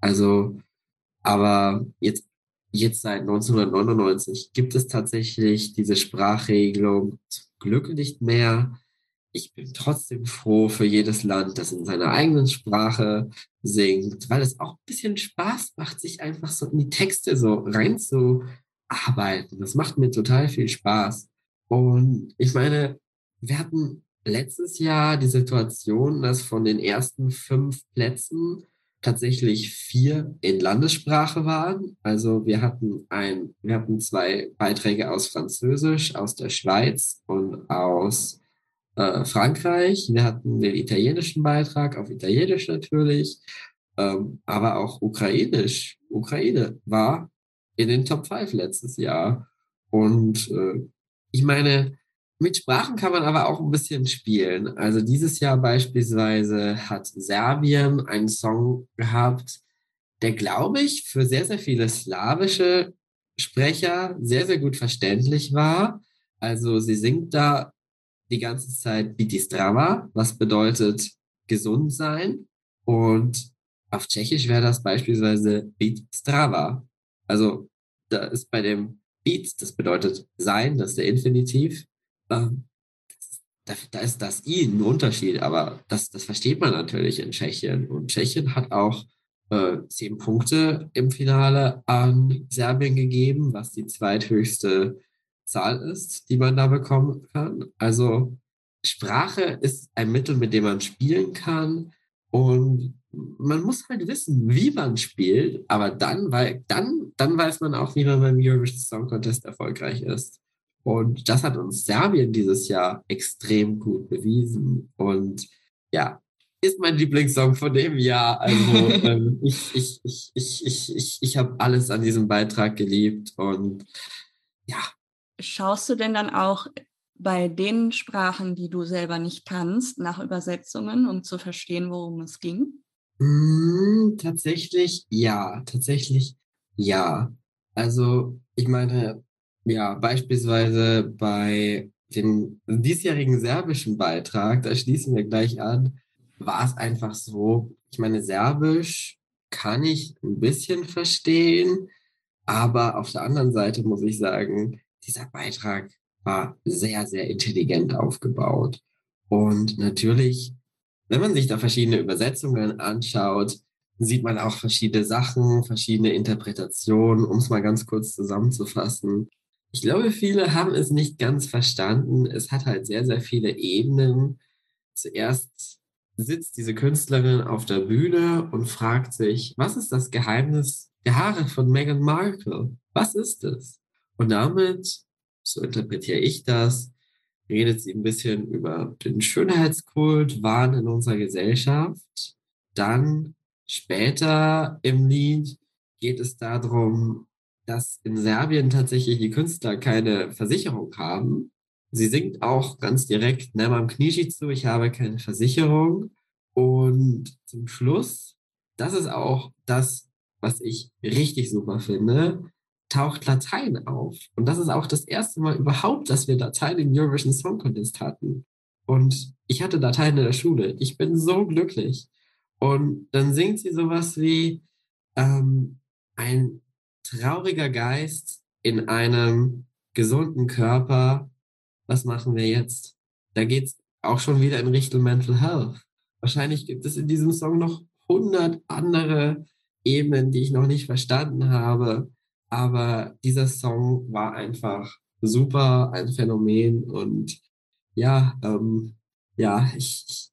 S2: Also, aber jetzt, jetzt seit 1999 gibt es tatsächlich diese Sprachregelung zum Glück nicht mehr ich bin trotzdem froh für jedes Land, das in seiner eigenen Sprache singt, weil es auch ein bisschen Spaß macht, sich einfach so in die Texte so reinzuarbeiten. Das macht mir total viel Spaß. Und ich meine, wir hatten letztes Jahr die Situation, dass von den ersten fünf Plätzen tatsächlich vier in Landessprache waren. Also wir hatten ein, wir hatten zwei Beiträge aus Französisch, aus der Schweiz und aus äh, Frankreich. Wir hatten den italienischen Beitrag, auf Italienisch natürlich, ähm, aber auch Ukrainisch. Ukraine war in den Top 5 letztes Jahr. Und äh, ich meine, mit Sprachen kann man aber auch ein bisschen spielen. Also dieses Jahr beispielsweise hat Serbien einen Song gehabt, der, glaube ich, für sehr, sehr viele slawische Sprecher sehr, sehr gut verständlich war. Also sie singt da die ganze Zeit Bitistrava, was bedeutet gesund sein. Und auf Tschechisch wäre das beispielsweise Bitstrava. Also da ist bei dem Beat, das bedeutet sein, das ist der Infinitiv. Ähm, da, da, ist das I ein Unterschied, aber das, das versteht man natürlich in Tschechien. Und Tschechien hat auch äh, zehn Punkte im Finale an Serbien gegeben, was die zweithöchste Zahl ist, die man da bekommen kann. Also Sprache ist ein Mittel, mit dem man spielen kann. Und man muss halt wissen, wie man spielt, aber dann, weil, dann, dann weiß man auch, wie man beim Eurovision Song Contest erfolgreich ist. Und das hat uns Serbien dieses Jahr extrem gut bewiesen. Und ja, ist mein Lieblingssong von dem Jahr. Also [laughs] ähm, ich, ich, ich, ich, ich, ich, ich habe alles an diesem Beitrag geliebt und ja,
S1: Schaust du denn dann auch bei den Sprachen, die du selber nicht kannst, nach Übersetzungen, um zu verstehen, worum es ging?
S2: Mm, tatsächlich ja, tatsächlich ja. Also ich meine, ja, beispielsweise bei dem diesjährigen serbischen Beitrag, da schließen wir gleich an, war es einfach so, ich meine, Serbisch kann ich ein bisschen verstehen, aber auf der anderen Seite muss ich sagen, dieser Beitrag war sehr, sehr intelligent aufgebaut. Und natürlich, wenn man sich da verschiedene Übersetzungen anschaut, sieht man auch verschiedene Sachen, verschiedene Interpretationen, um es mal ganz kurz zusammenzufassen. Ich glaube, viele haben es nicht ganz verstanden. Es hat halt sehr, sehr viele Ebenen. Zuerst sitzt diese Künstlerin auf der Bühne und fragt sich, was ist das Geheimnis der Haare von Meghan Markle? Was ist es? Und damit, so interpretiere ich das, redet sie ein bisschen über den Schönheitskult, Wahn in unserer Gesellschaft. Dann später im Lied geht es darum, dass in Serbien tatsächlich die Künstler keine Versicherung haben. sie singt auch ganz direkt, ne, am zu, ich habe keine Versicherung. Und zum Schluss, das ist auch das, was ich richtig super finde, taucht Latein auf. Und das ist auch das erste Mal überhaupt, dass wir Latein im Eurovision Song Contest hatten. Und ich hatte Latein in der Schule. Ich bin so glücklich. Und dann singt sie sowas wie ähm, ein trauriger Geist in einem gesunden Körper. Was machen wir jetzt? Da geht es auch schon wieder in Richtung Mental Health. Wahrscheinlich gibt es in diesem Song noch hundert andere Ebenen, die ich noch nicht verstanden habe. Aber dieser Song war einfach super, ein Phänomen und ja, ähm, ja, ich,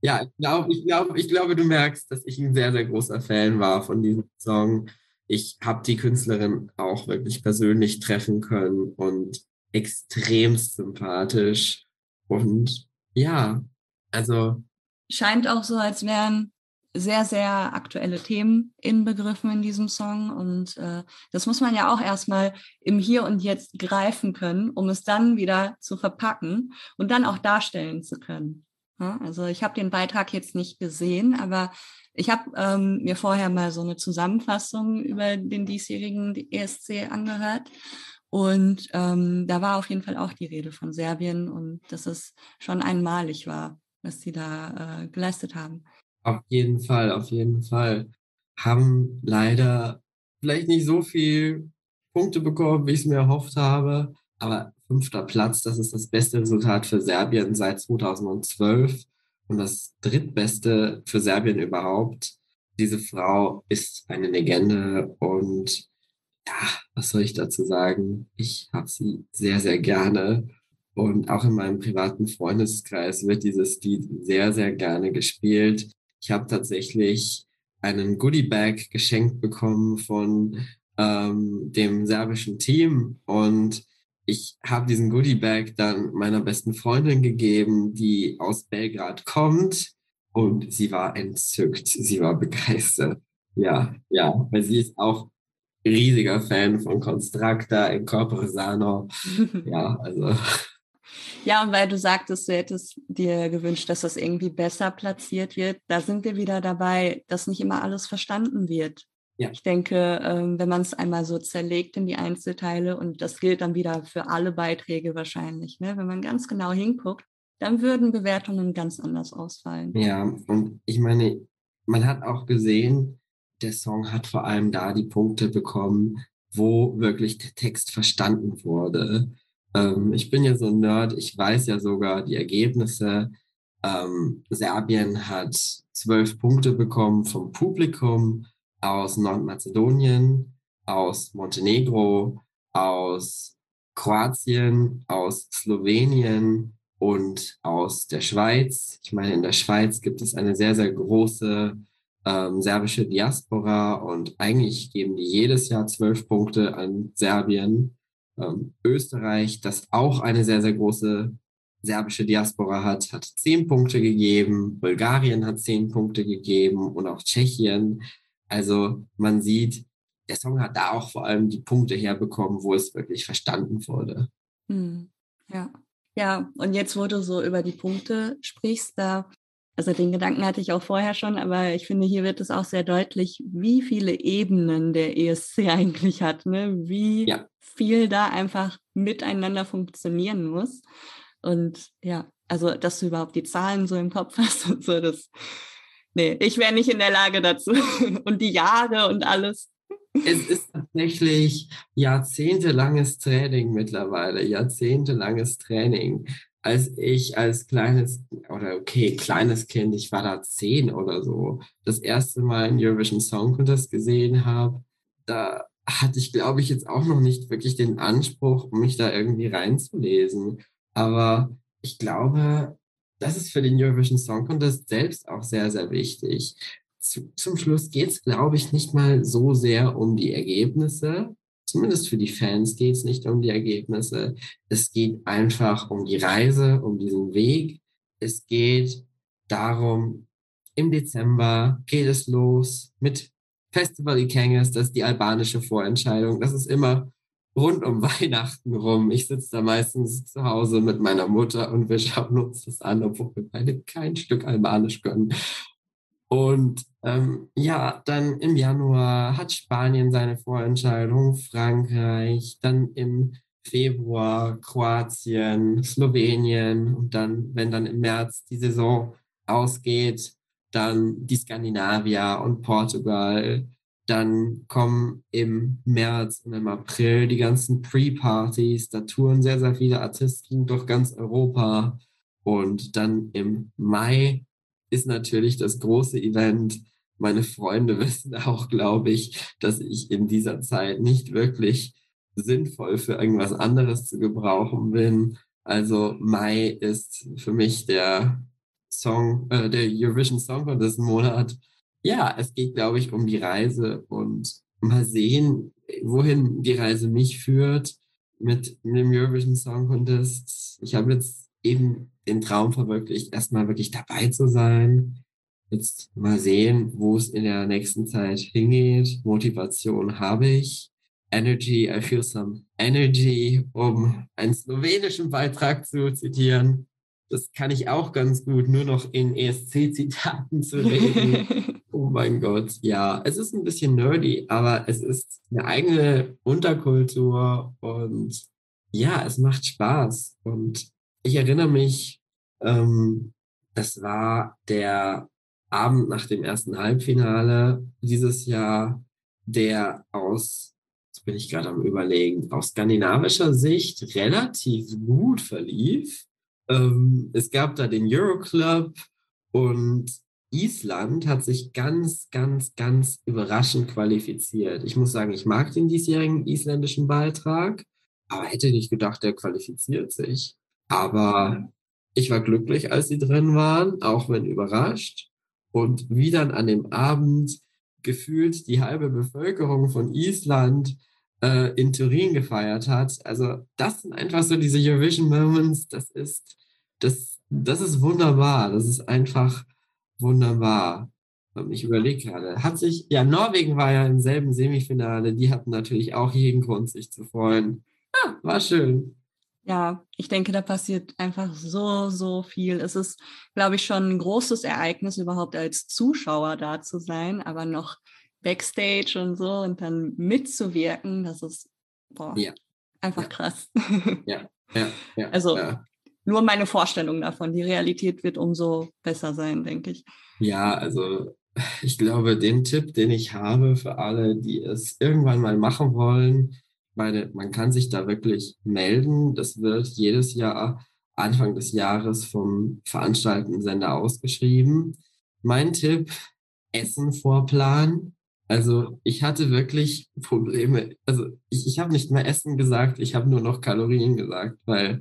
S2: ja, ich glaube, ich glaube, ich glaube, du merkst, dass ich ein sehr, sehr großer Fan war von diesem Song. Ich habe die Künstlerin auch wirklich persönlich treffen können und extrem sympathisch. Und ja, also.
S1: Scheint auch so, als wären sehr, sehr aktuelle Themen inbegriffen in diesem Song. Und äh, das muss man ja auch erstmal im Hier und Jetzt greifen können, um es dann wieder zu verpacken und dann auch darstellen zu können. Ja, also ich habe den Beitrag jetzt nicht gesehen, aber ich habe ähm, mir vorher mal so eine Zusammenfassung über den diesjährigen ESC angehört. Und ähm, da war auf jeden Fall auch die Rede von Serbien und dass es schon einmalig war, was sie da äh, geleistet haben.
S2: Auf jeden Fall, auf jeden Fall. Haben leider vielleicht nicht so viel Punkte bekommen, wie ich es mir erhofft habe. Aber fünfter Platz, das ist das beste Resultat für Serbien seit 2012 und das drittbeste für Serbien überhaupt. Diese Frau ist eine Legende und ja, was soll ich dazu sagen? Ich habe sie sehr, sehr gerne. Und auch in meinem privaten Freundeskreis wird dieses Lied sehr, sehr gerne gespielt. Ich habe tatsächlich einen Goodie-Bag geschenkt bekommen von ähm, dem serbischen Team und ich habe diesen Goodie-Bag dann meiner besten Freundin gegeben, die aus Belgrad kommt und sie war entzückt, sie war begeistert. Ja, ja, weil sie ist auch riesiger Fan von Constructa in Corpore Sano. [laughs] ja, also
S1: ja, und weil du sagtest, du hättest dir gewünscht, dass das irgendwie besser platziert wird, da sind wir wieder dabei, dass nicht immer alles verstanden wird. Ja. Ich denke, ähm, wenn man es einmal so zerlegt in die Einzelteile, und das gilt dann wieder für alle Beiträge wahrscheinlich, ne? wenn man ganz genau hinguckt, dann würden Bewertungen ganz anders ausfallen.
S2: Ja, und ich meine, man hat auch gesehen, der Song hat vor allem da die Punkte bekommen, wo wirklich der Text verstanden wurde. Ähm, ich bin ja so ein Nerd, ich weiß ja sogar die Ergebnisse. Ähm, Serbien hat zwölf Punkte bekommen vom Publikum aus Nordmazedonien, aus Montenegro, aus Kroatien, aus Slowenien und aus der Schweiz. Ich meine, in der Schweiz gibt es eine sehr, sehr große ähm, serbische Diaspora und eigentlich geben die jedes Jahr zwölf Punkte an Serbien ähm, Österreich, das auch eine sehr, sehr große serbische Diaspora hat, hat zehn Punkte gegeben. Bulgarien hat zehn Punkte gegeben und auch Tschechien. Also man sieht, der Song hat da auch vor allem die Punkte herbekommen, wo es wirklich verstanden wurde.
S1: Hm, ja. Ja, und jetzt, wo du so über die Punkte sprichst, da also den Gedanken hatte ich auch vorher schon, aber ich finde, hier wird es auch sehr deutlich, wie viele Ebenen der ESC [laughs] eigentlich hat, ne? wie ja. viel da einfach miteinander funktionieren muss. Und ja, also dass du überhaupt die Zahlen so im Kopf [laughs] hast und so, das, nee, ich wäre nicht in der Lage dazu. [laughs] und die Jahre und alles.
S2: Es ist tatsächlich jahrzehntelanges Training mittlerweile, jahrzehntelanges Training als ich als kleines, oder okay, kleines Kind, ich war da zehn oder so, das erste Mal einen Eurovision Song Contest gesehen habe, da hatte ich, glaube ich, jetzt auch noch nicht wirklich den Anspruch, mich da irgendwie reinzulesen. Aber ich glaube, das ist für den Eurovision Song Contest selbst auch sehr, sehr wichtig. Zu, zum Schluss geht es, glaube ich, nicht mal so sehr um die Ergebnisse, zumindest für die Fans geht es nicht um die Ergebnisse. Es geht einfach um die Reise, um diesen Weg. Es geht darum, im Dezember geht es los mit Festival Ikenges, das ist die albanische Vorentscheidung. Das ist immer rund um [laughs] Weihnachten rum. Ich sitze da meistens zu Hause mit meiner Mutter und wir schauen uns das an, obwohl wir beide kein Stück Albanisch können. Und ähm, ja, dann im Januar hat Spanien seine Vorentscheidung, Frankreich, dann im Februar Kroatien, Slowenien und dann, wenn dann im März die Saison ausgeht, dann die Skandinavier und Portugal. Dann kommen im März und im April die ganzen Pre-Partys. Da touren sehr, sehr viele Artisten durch ganz Europa. Und dann im Mai ist natürlich das große Event. Meine Freunde [laughs] wissen auch, glaube ich, dass ich in dieser Zeit nicht wirklich sinnvoll für irgendwas anderes zu gebrauchen bin. Also Mai ist für mich der Song, äh, der Eurovision Song Contest Monat. Ja, es geht, glaube ich, um die Reise und mal sehen, wohin die Reise mich führt mit dem Eurovision Song Contest. Ich habe jetzt eben den Traum verwirklicht, erstmal wirklich dabei zu sein. Jetzt mal sehen, wo es in der nächsten Zeit hingeht. Motivation habe ich. Energy, I feel some energy, um einen slowenischen Beitrag zu zitieren. Das kann ich auch ganz gut, nur noch in ESC-Zitaten zu reden. [laughs] oh mein Gott, ja, es ist ein bisschen nerdy, aber es ist eine eigene Unterkultur und ja, es macht Spaß. Und ich erinnere mich, ähm, das war der Abend nach dem ersten Halbfinale dieses Jahr, der aus, jetzt bin ich gerade am Überlegen, aus skandinavischer Sicht relativ gut verlief ähm, es gab da den Euroclub und Island hat sich ganz, ganz, ganz überraschend qualifiziert. Ich muss sagen, ich mag den diesjährigen isländischen Beitrag, aber hätte nicht gedacht, der qualifiziert sich. Aber ich war glücklich, als sie drin waren, auch wenn überrascht. Und wie dann an dem Abend gefühlt die halbe Bevölkerung von Island äh, in Turin gefeiert hat. Also das sind einfach so diese Eurovision Moments. Das ist, das, das ist wunderbar. Das ist einfach wunderbar. Und ich überlege gerade, hat sich, ja, Norwegen war ja im selben Semifinale. Die hatten natürlich auch jeden Grund, sich zu freuen. Ah, war schön.
S1: Ja, ich denke, da passiert einfach so, so viel. Es ist, glaube ich, schon ein großes Ereignis, überhaupt als Zuschauer da zu sein, aber noch Backstage und so und dann mitzuwirken, das ist boah, ja. einfach ja. krass. [laughs]
S2: Ja, ja, ja.
S1: Also nur meine Vorstellung davon. Die Realität wird umso besser sein, denke ich.
S2: Ja, also ich glaube, den Tipp, den ich habe für alle, die es irgendwann mal machen wollen, meine, man kann sich da wirklich melden. Das wird jedes Jahr Anfang des Jahres vom veranstaltenden Sender ausgeschrieben. Mein Tipp, Essen vorplanen. Also ich hatte wirklich Probleme. Also ich, ich habe nicht mehr Essen gesagt, ich habe nur noch Kalorien gesagt, weil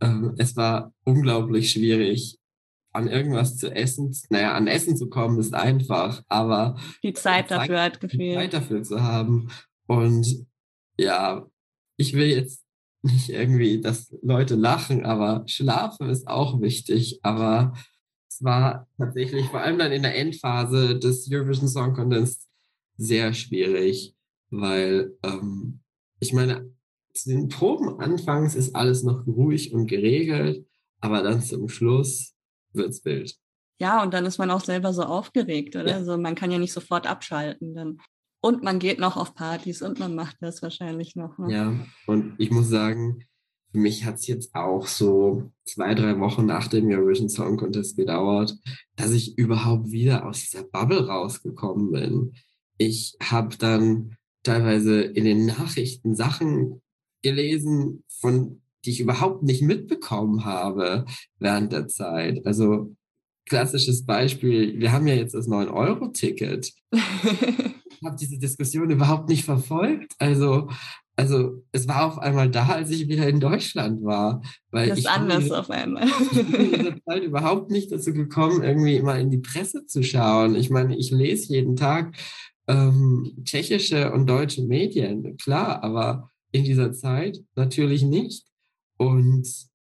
S2: ähm, es war unglaublich schwierig, an irgendwas zu essen. Naja, an Essen zu kommen ist einfach, aber
S1: die Zeit dafür Zeit, hat gefehlt. Die
S2: Zeit dafür zu haben. Und ja, ich will jetzt nicht irgendwie, dass Leute lachen, aber schlafen ist auch wichtig. Aber es war tatsächlich vor allem dann in der Endphase des Eurovision Song Contest sehr schwierig, weil ähm, ich meine, zu den Proben anfangs ist alles noch ruhig und geregelt, aber dann zum Schluss wird's wild.
S1: Ja, und dann ist man auch selber so aufgeregt, oder? Ja. Also man kann ja nicht sofort abschalten. Dann. Und man geht noch auf Partys und man macht das wahrscheinlich noch.
S2: Ne? Ja, und ich muss sagen, für mich hat es jetzt auch so zwei, drei Wochen nach dem Eurovision Song Contest gedauert, dass ich überhaupt wieder aus dieser Bubble rausgekommen bin ich habe dann teilweise in den Nachrichten Sachen gelesen, von die ich überhaupt nicht mitbekommen habe während der Zeit. Also klassisches Beispiel, wir haben ja jetzt das 9-Euro-Ticket. [laughs] ich habe diese Diskussion überhaupt nicht verfolgt. Also, also es war auf einmal da, als ich wieder in Deutschland war. Weil
S1: das
S2: ist
S1: anders auf einmal.
S2: ich bin in dieser Zeit überhaupt nicht dazu gekommen, irgendwie immer in die Presse zu schauen. Ich meine, ich lese jeden Tag ähm, tschechische und deutsche Medien, klar, aber in dieser Zeit natürlich nicht. Und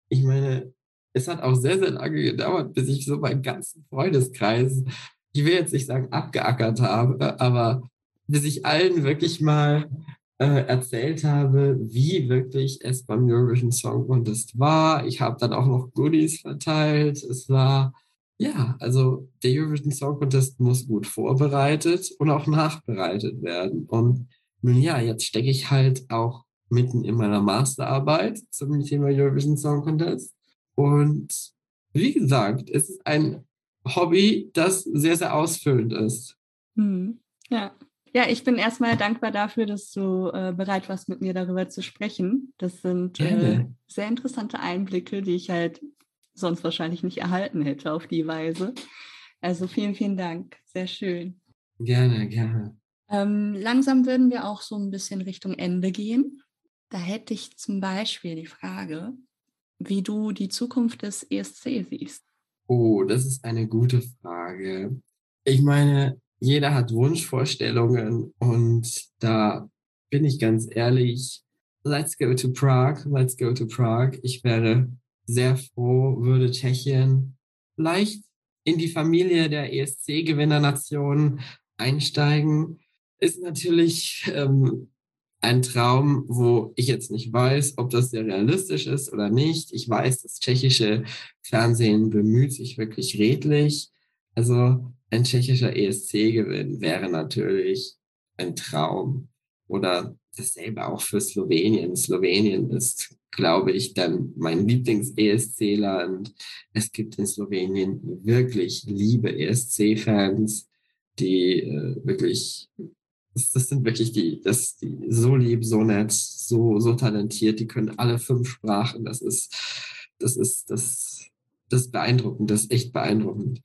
S2: ich meine, es hat auch sehr, sehr lange gedauert, bis ich so meinen ganzen Freundeskreis, ich will jetzt nicht sagen abgeackert habe, aber bis ich allen wirklich mal äh, erzählt habe, wie wirklich es beim Eurovision Song Contest war. Ich habe dann auch noch Goodies verteilt. Es war, ja, also der Eurovision Song Contest muss gut vorbereitet und auch nachbereitet werden. Und nun ja, jetzt stecke ich halt auch mitten in meiner Masterarbeit zum Thema Eurovision Song Contest. Und wie gesagt, es ist ein Hobby, das sehr, sehr ausfüllend ist.
S1: Hm. Ja. Ja, ich bin erstmal dankbar dafür, dass du äh, bereit warst, mit mir darüber zu sprechen. Das sind äh, sehr interessante Einblicke, die ich halt sonst wahrscheinlich nicht erhalten hätte auf die Weise. Also vielen, vielen Dank. Sehr schön.
S2: Gerne, gerne.
S1: Ähm, langsam würden wir auch so ein bisschen Richtung Ende gehen. Da hätte ich zum Beispiel die Frage, wie du die Zukunft des ESC siehst.
S2: Oh, das ist eine gute Frage. Ich meine, jeder hat Wunschvorstellungen und da bin ich ganz ehrlich, let's go to Prague, let's go to Prague. Ich wäre sehr froh, würde Tschechien vielleicht in die Familie der ESC-Gewinnernation einsteigen. Ist natürlich ähm, ein Traum, wo ich jetzt nicht weiß, ob das sehr realistisch ist oder nicht. Ich weiß, das tschechische Fernsehen bemüht sich wirklich redlich. Also ein tschechischer ESC-Gewinn wäre natürlich ein Traum. Oder dasselbe auch für Slowenien. Slowenien ist, glaube ich, dann mein Lieblings-ESC-Land. Es gibt in Slowenien wirklich liebe ESC-Fans, die äh, wirklich das, das sind wirklich die, das, die so lieb, so nett, so, so talentiert, die können alle fünf Sprachen. Das ist, das ist, das, das ist beeindruckend, das ist echt beeindruckend.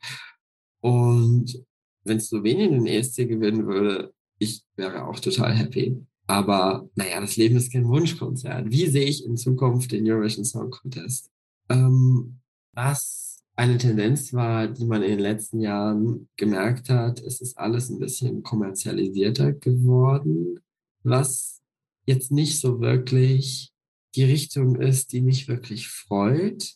S2: Und wenn Slowenien den ESC gewinnen würde, ich wäre auch total happy. Aber naja, das Leben ist kein Wunschkonzert. Wie sehe ich in Zukunft den Eurovision Song Contest? Ähm, was eine Tendenz war, die man in den letzten Jahren gemerkt hat, es ist alles ein bisschen kommerzialisierter geworden, was jetzt nicht so wirklich die Richtung ist, die mich wirklich freut.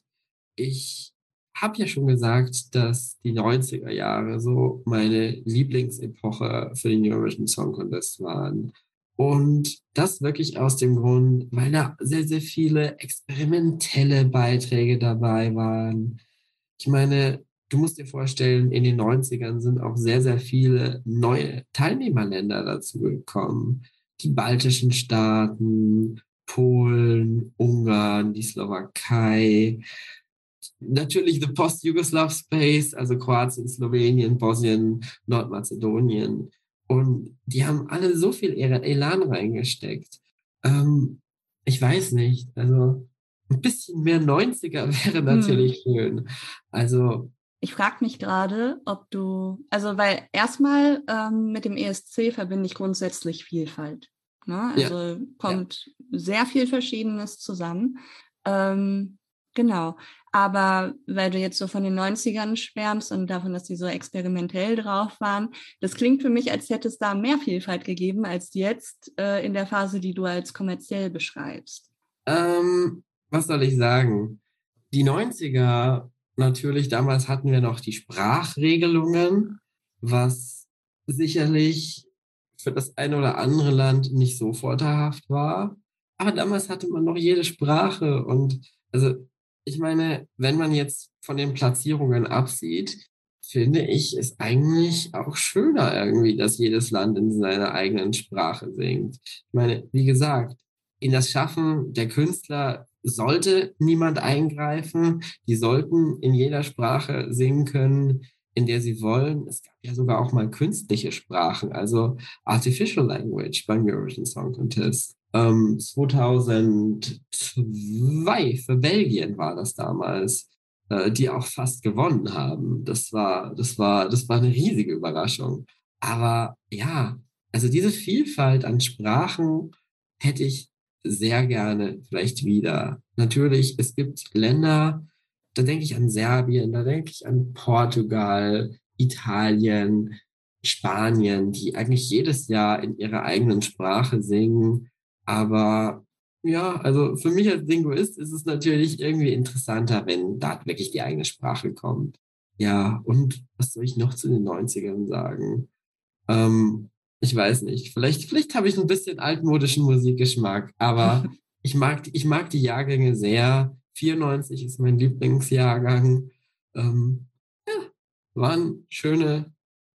S2: Ich habe ja schon gesagt, dass die 90er Jahre so meine Lieblingsepoche für den Eurovision Song Contest waren. Und das wirklich aus dem Grund, weil da sehr, sehr viele experimentelle Beiträge dabei waren ich meine, du musst dir vorstellen, in den 90ern sind auch sehr, sehr viele neue Teilnehmerländer dazu gekommen. Die baltischen Staaten, Polen, Ungarn, die Slowakei, natürlich the Post-Yugoslav Space, also Kroatien, Slowenien, Bosnien, Nordmazedonien. Und die haben alle so viel Elan reingesteckt. Ähm, ich weiß nicht, also ein bisschen mehr 90er [laughs] wäre hm. natürlich hm. schön. Also.
S1: Ich frage mich gerade, ob du, also weil erstmal ähm, mit dem ESC verbinde ich grundsätzlich Vielfalt. Ne? Also ja. kommt ja. sehr viel Verschiedenes zusammen. Ähm, genau. Aber weil du jetzt so von den 90ern schwärmst und davon, dass die so experimentell drauf waren, das klingt für mich, als hätte es da mehr Vielfalt gegeben als jetzt äh, in der Phase, die du als kommerziell beschreibst.
S2: Ähm, was soll ich sagen? Die 90er, natürlich, damals hatten wir noch die Sprachregelungen, was sicherlich für das eine oder andere Land nicht so vorteilhaft war. Aber damals hatte man noch jede Sprache und also ich meine, wenn man jetzt von den Platzierungen absieht, finde ich es eigentlich auch schöner irgendwie, dass jedes Land in seiner eigenen Sprache singt. Ich meine, wie gesagt, in das Schaffen der Künstler sollte niemand eingreifen. Die sollten in jeder Sprache singen können, in der sie wollen. Es gab ja sogar auch mal künstliche Sprachen, also Artificial Language beim Eurovision Song Contest. Ähm, 2002 für Belgien war das damals, äh, die auch fast gewonnen haben. Das war, das war, das war eine riesige Überraschung. Aber ja, also diese Vielfalt an Sprachen hätte ich sehr gerne vielleicht wieder. Natürlich, es gibt Länder, da denke ich an Serbien, da denke ich an Portugal, Italien, Spanien, die eigentlich jedes Jahr in ihrer eigenen Sprache singen. Aber ja, also für mich als Linguist ist es natürlich irgendwie interessanter, wenn da wirklich die eigene Sprache kommt. Ja, und was soll ich noch zu den 90ern sagen? Ähm, ich weiß nicht. Vielleicht, vielleicht habe ich ein bisschen altmodischen Musikgeschmack, aber [laughs] ich mag, ich mag die Jahrgänge sehr. 94 ist mein Lieblingsjahrgang. Ähm, ja, waren schöne,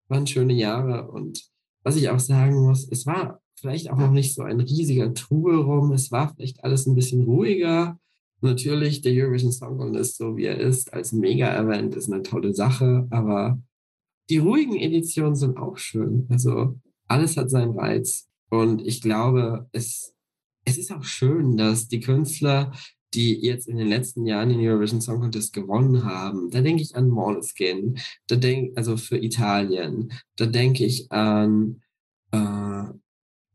S2: waren schöne Jahre. Und was ich auch sagen muss, es war vielleicht auch noch nicht so ein riesiger Trubel rum. Es war vielleicht alles ein bisschen ruhiger. Natürlich, der Eurovision Song Contest, so wie er ist, als Mega-Event ist eine tolle Sache, aber die ruhigen Editionen sind auch schön. Also alles hat seinen Reiz. Und ich glaube, es, es ist auch schön, dass die Künstler, die jetzt in den letzten Jahren den Eurovision Song Contest gewonnen haben, da denke ich an Måneskin, da denk, also für Italien, da denke ich an äh,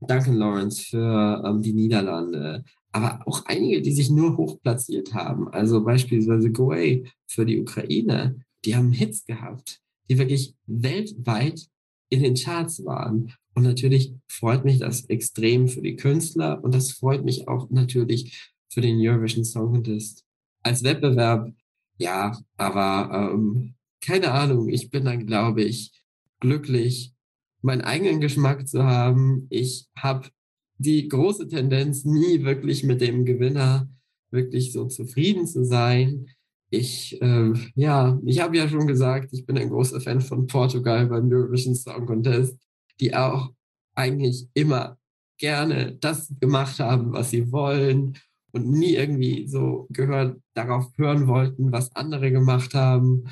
S2: Duncan Lawrence für ähm, die Niederlande, aber auch einige, die sich nur hoch platziert haben. Also beispielsweise Goey für die Ukraine. Die haben Hits gehabt, die wirklich weltweit in den Charts waren. Und natürlich freut mich das extrem für die Künstler und das freut mich auch natürlich für den Eurovision Song Contest. Als Wettbewerb, ja, aber ähm, keine Ahnung, ich bin dann, glaube ich, glücklich, meinen eigenen Geschmack zu haben. Ich habe die große Tendenz, nie wirklich mit dem Gewinner wirklich so zufrieden zu sein. Ich, äh, ja, ich habe ja schon gesagt, ich bin ein großer Fan von Portugal beim Eurovision Song Contest, die auch eigentlich immer gerne das gemacht haben, was sie wollen und nie irgendwie so gehört darauf hören wollten, was andere gemacht haben.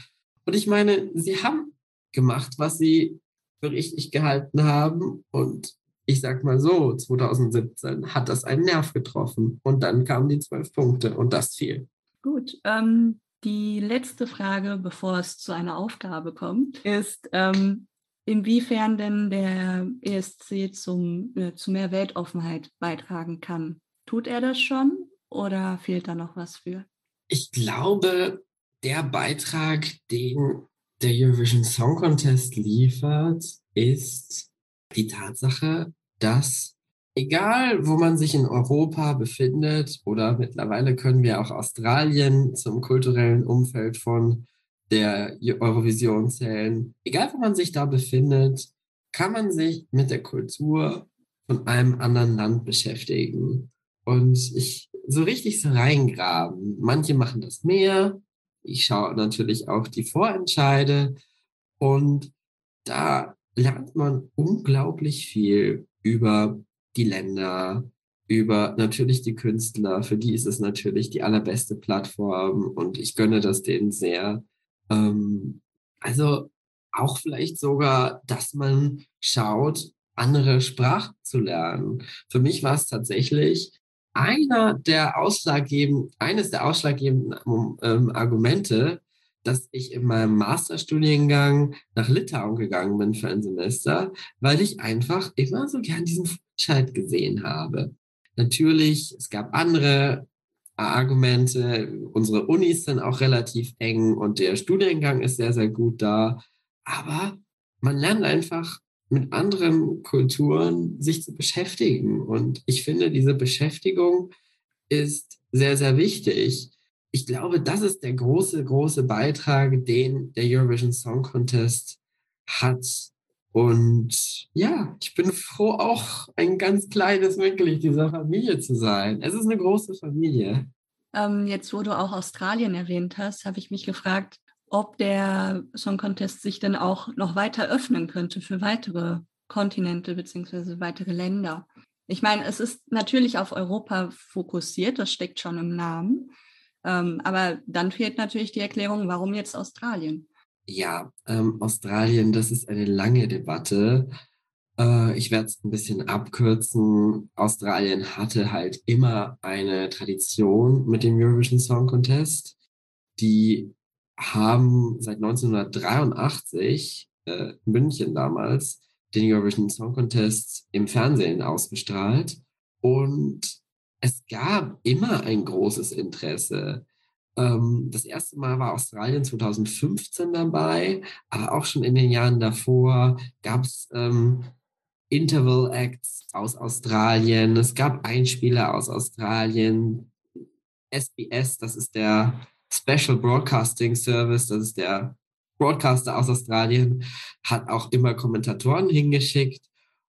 S2: Und ich meine, sie haben gemacht, was sie für richtig gehalten haben und ich sag mal so, 2017 hat das einen Nerv getroffen und dann kamen die zwölf Punkte und das fiel.
S1: Gut, ähm, die letzte Frage, bevor es zu einer Aufgabe kommt, ist, ähm, inwiefern denn der ESC zum, äh, zu mehr Weltoffenheit beitragen kann. Tut er das schon oder fehlt da noch was für?
S2: Ich glaube, der Beitrag, den der Eurovision Song Contest liefert, ist die Tatsache, dass egal wo man sich in Europa befindet oder mittlerweile können wir auch Australien zum kulturellen Umfeld von der Eurovision zählen, egal wo man sich da befindet, kann man sich mit der Kultur von einem anderen Land beschäftigen und ich so richtig so reingraben. Manche machen das mehr. Ich schaue natürlich auch die Vorentscheide und da lernt man unglaublich viel über die Länder, über natürlich die Künstler. Für die ist es natürlich die allerbeste Plattform und ich gönne das denen sehr. Ähm, also auch vielleicht sogar, dass man schaut, andere Sprachen zu lernen. Für mich war es tatsächlich einer der ausschlaggebenden, eines der ausschlaggebenden ähm, Argumente, dass ich in meinem Masterstudiengang nach Litauen gegangen bin für ein Semester, weil ich einfach immer so gern diesen Vorentscheid gesehen habe. Natürlich, es gab andere Argumente. Unsere Unis sind auch relativ eng und der Studiengang ist sehr, sehr gut da. Aber man lernt einfach mit anderen Kulturen sich zu beschäftigen. Und ich finde, diese Beschäftigung ist sehr, sehr wichtig ich glaube, das ist der große, große Beitrag, den der Eurovision Song Contest hat. Und ja, ich bin froh, auch ein ganz kleines Mitglied dieser Familie zu sein. Es ist eine große Familie.
S1: Ähm, jetzt, wo du auch Australien erwähnt hast, habe ich mich gefragt, ob der Song Contest sich denn auch noch weiter öffnen könnte für weitere Kontinente bzw. weitere Länder. Ich meine, es ist natürlich auf Europa fokussiert, das steckt schon im Namen. Ähm, aber dann fehlt natürlich die Erklärung, warum jetzt Australien?
S2: Ja, ähm, Australien, das ist eine lange Debatte. Äh, ich werde es ein bisschen abkürzen. Australien hatte halt immer eine Tradition mit dem Eurovision Song Contest. Die haben seit 1983 äh, München damals den Eurovision Song Contest im Fernsehen ausgestrahlt. Und es gab immer ein großes Interesse. Ähm, das erste Mal war Australien 2015 dabei, aber auch schon in den Jahren davor gab es ähm, Interval Acts aus Australien. Es gab Einspieler aus Australien. SBS, das ist der Special Broadcasting Service, das ist der Broadcaster aus Australien, hat auch immer Kommentatoren hingeschickt.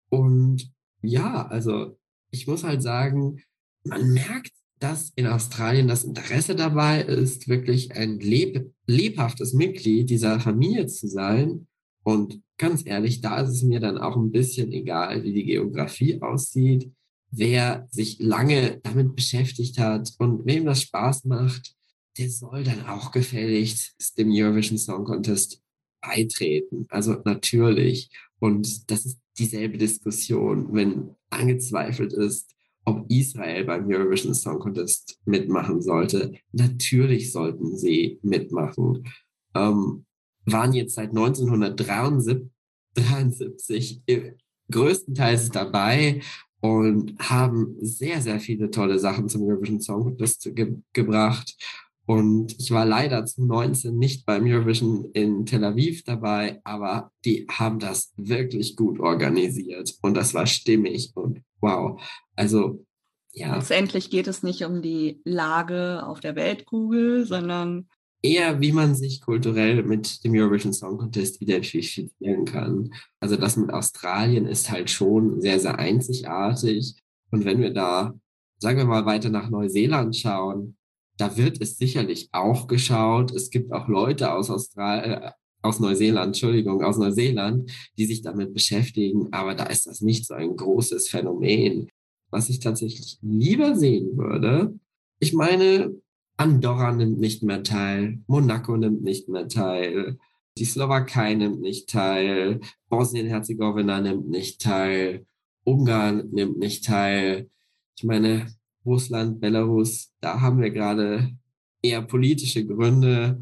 S2: Und ja, also ich muss halt sagen, man merkt, dass in Australien das Interesse dabei ist, wirklich ein leb lebhaftes Mitglied dieser Familie zu sein. Und ganz ehrlich, da ist es mir dann auch ein bisschen egal, wie die Geografie aussieht, wer sich lange damit beschäftigt hat und wem das Spaß macht, der soll dann auch gefälligst dem Eurovision Song Contest beitreten. Also natürlich. Und das ist dieselbe Diskussion, wenn angezweifelt ist, ob Israel beim Eurovision Song Contest mitmachen sollte. Natürlich sollten sie mitmachen. Ähm, waren jetzt seit 1973 größtenteils dabei und haben sehr, sehr viele tolle Sachen zum Eurovision Song Contest ge gebracht. Und ich war leider zum 19 nicht beim Eurovision in Tel Aviv dabei, aber die haben das wirklich gut organisiert und das war stimmig und wow. Also ja.
S1: Letztendlich geht es nicht um die Lage auf der Weltkugel, sondern
S2: eher, wie man sich kulturell mit dem Eurovision Song Contest identifizieren kann. Also das mit Australien ist halt schon sehr, sehr einzigartig. Und wenn wir da, sagen wir mal, weiter nach Neuseeland schauen, da wird es sicherlich auch geschaut. Es gibt auch Leute aus Australien, äh, aus Neuseeland, Entschuldigung, aus Neuseeland, die sich damit beschäftigen, aber da ist das nicht so ein großes Phänomen. Was ich tatsächlich lieber sehen würde, ich meine, Andorra nimmt nicht mehr teil, Monaco nimmt nicht mehr teil, die Slowakei nimmt nicht teil, Bosnien-Herzegowina nimmt nicht teil, Ungarn nimmt nicht teil. Ich meine, Russland, Belarus, da haben wir gerade eher politische Gründe.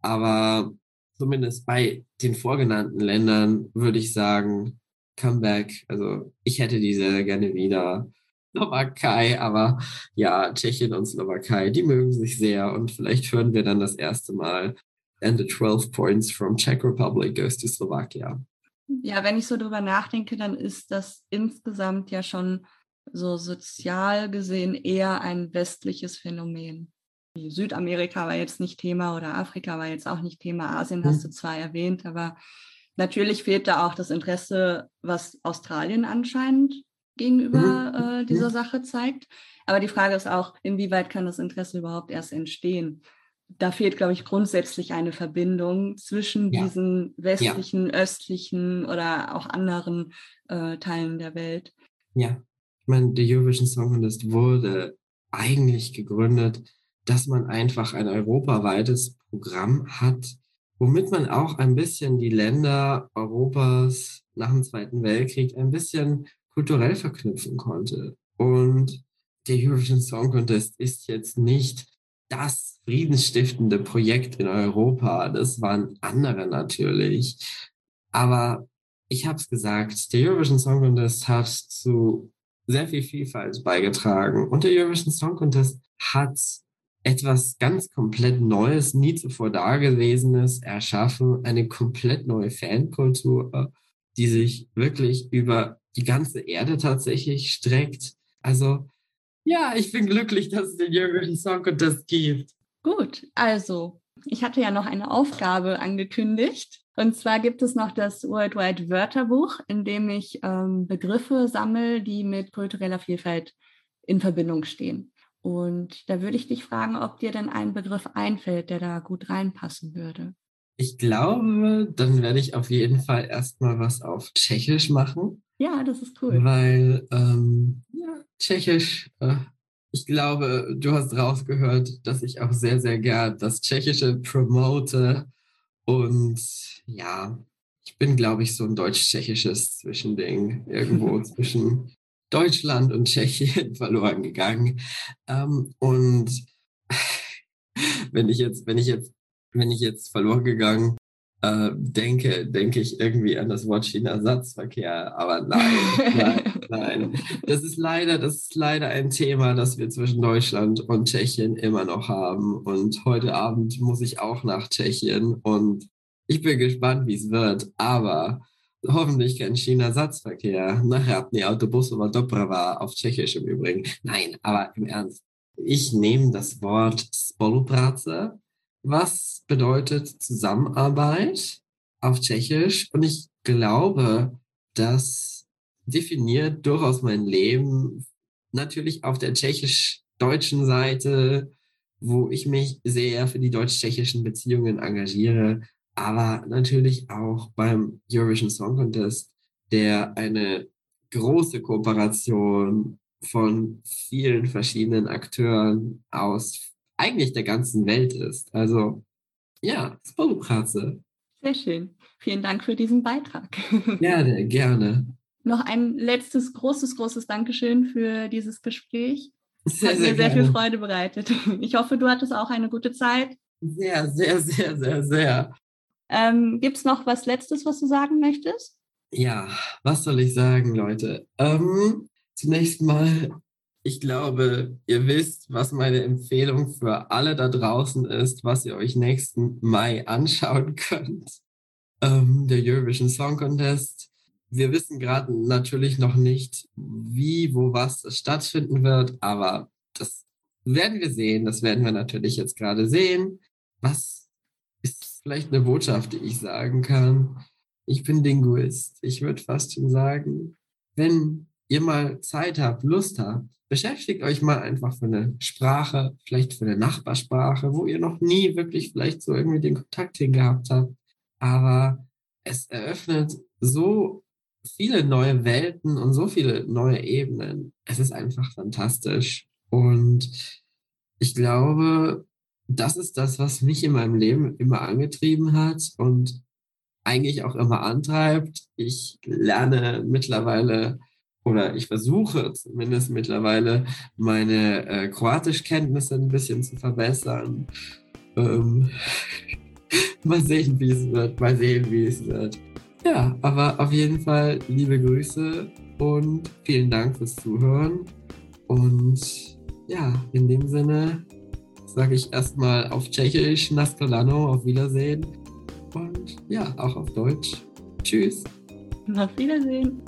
S2: Aber zumindest bei den vorgenannten Ländern würde ich sagen, Comeback. Also ich hätte die sehr gerne wieder. Slowakei, aber ja, Tschechien und Slowakei, die mögen sich sehr und vielleicht hören wir dann das erste Mal and the 12 points from Czech Republic goes to Slovakia.
S1: Ja, wenn ich so drüber nachdenke, dann ist das insgesamt ja schon so sozial gesehen eher ein westliches Phänomen. Südamerika war jetzt nicht Thema oder Afrika war jetzt auch nicht Thema. Asien hast hm. du zwar erwähnt, aber natürlich fehlt da auch das Interesse, was Australien anscheinend gegenüber mhm. äh, dieser Sache zeigt. Aber die Frage ist auch, inwieweit kann das Interesse überhaupt erst entstehen? Da fehlt, glaube ich, grundsätzlich eine Verbindung zwischen ja. diesen westlichen, ja. östlichen oder auch anderen äh, Teilen der Welt.
S2: Ja, meine, der Eurovision Song Contest wurde eigentlich gegründet, dass man einfach ein europaweites Programm hat, womit man auch ein bisschen die Länder Europas nach dem Zweiten Weltkrieg ein bisschen kulturell verknüpfen konnte. Und der Eurovision Song Contest ist jetzt nicht das friedensstiftende Projekt in Europa. Das waren andere natürlich. Aber ich habe es gesagt, der Eurovision Song Contest hat zu sehr viel Vielfalt beigetragen. Und der Eurovision Song Contest hat etwas ganz komplett Neues, nie zuvor Dagewesenes erschaffen, eine komplett neue Fankultur, die sich wirklich über die ganze Erde tatsächlich streckt. Also ja, ich bin glücklich, dass es den Eurovision Song Contest gibt.
S1: Gut, also ich hatte ja noch eine Aufgabe angekündigt. Und zwar gibt es noch das World Wide Wörterbuch, in dem ich ähm, Begriffe sammle, die mit kultureller Vielfalt in Verbindung stehen. Und da würde ich dich fragen, ob dir denn ein Begriff einfällt, der da gut reinpassen würde.
S2: Ich glaube, dann werde ich auf jeden Fall erstmal was auf Tschechisch machen.
S1: Ja, das ist cool.
S2: Weil ähm, ja, Tschechisch, äh, ich glaube, du hast rausgehört, dass ich auch sehr, sehr gern das Tschechische promote. Und ja, ich bin, glaube ich, so ein deutsch-tschechisches Zwischending irgendwo [laughs] zwischen Deutschland und Tschechien [laughs] verloren gegangen. Ähm, und [laughs] wenn ich jetzt, wenn ich jetzt, wenn ich jetzt verloren gegangen äh, denke, denke ich irgendwie an das Wort China-Ersatzverkehr. Aber nein, nein, [laughs] nein. Das ist leider, das ist leider ein Thema, das wir zwischen Deutschland und Tschechien immer noch haben. Und heute Abend muss ich auch nach Tschechien und ich bin gespannt, wie es wird. Aber hoffentlich kein China-Ersatzverkehr. Nachher die Autobus über Dobrava auf Tschechisch im Übrigen. Nein, aber im Ernst. Ich nehme das Wort Spolupráce was bedeutet Zusammenarbeit auf Tschechisch. Und ich glaube, dass definiert durchaus mein Leben. Natürlich auf der tschechisch-deutschen Seite, wo ich mich sehr für die deutsch-tschechischen Beziehungen engagiere, aber natürlich auch beim Eurovision Song Contest, der eine große Kooperation von vielen verschiedenen Akteuren aus eigentlich der ganzen Welt ist. Also ja, Spolupráce.
S1: Sehr schön. Vielen Dank für diesen Beitrag. [laughs]
S2: Gerne, gerne.
S1: Noch ein letztes großes, großes Dankeschön für dieses Gespräch. Es hat sehr, mir sehr gerne. viel Freude bereitet. [laughs] Ich hoffe, du hattest auch eine gute Zeit.
S2: Sehr, sehr, sehr, sehr, sehr.
S1: Ähm, Gibt es noch was Letztes, was du sagen möchtest?
S2: Ja, was soll ich sagen, Leute? Ähm, zunächst mal, ich glaube, ihr wisst, was meine Empfehlung für alle da draußen ist, was ihr euch nächsten Mai anschauen könnt. Ähm, der Eurovision Song Contest. Wir wissen gerade natürlich noch nicht, wie, wo, was stattfinden wird, aber das werden wir sehen. Das werden wir natürlich jetzt gerade sehen. Was ist vielleicht eine Botschaft, die ich sagen kann? Ich bin Linguist. Ich würde fast schon sagen, wenn ihr mal Zeit habt, Lust habt, beschäftigt euch mal einfach für eine Sprache, vielleicht für eine Nachbarsprache, wo ihr noch nie wirklich vielleicht so irgendwie den Kontakt hingehabt habt. Aber es eröffnet so viele neue Welten und so viele neue Ebenen. Es ist einfach fantastisch. Und ich glaube, das ist das, was mich in meinem Leben immer angetrieben hat und eigentlich auch immer antreibt. Ich lerne mittlerweile oder ich versuche zumindest mittlerweile meine äh, Kroatischkenntnisse ein bisschen zu verbessern. Ähm, [laughs] mal sehen, wie es wird, mal sehen, wie es wird. Ja, aber auf jeden Fall liebe Grüße und vielen Dank fürs Zuhören. Und ja, in dem Sinne sage ich erstmal auf Tschechisch Naskolano, auf Wiedersehen. Und ja, auch auf Deutsch. Tschüss.
S1: Auf Wiedersehen.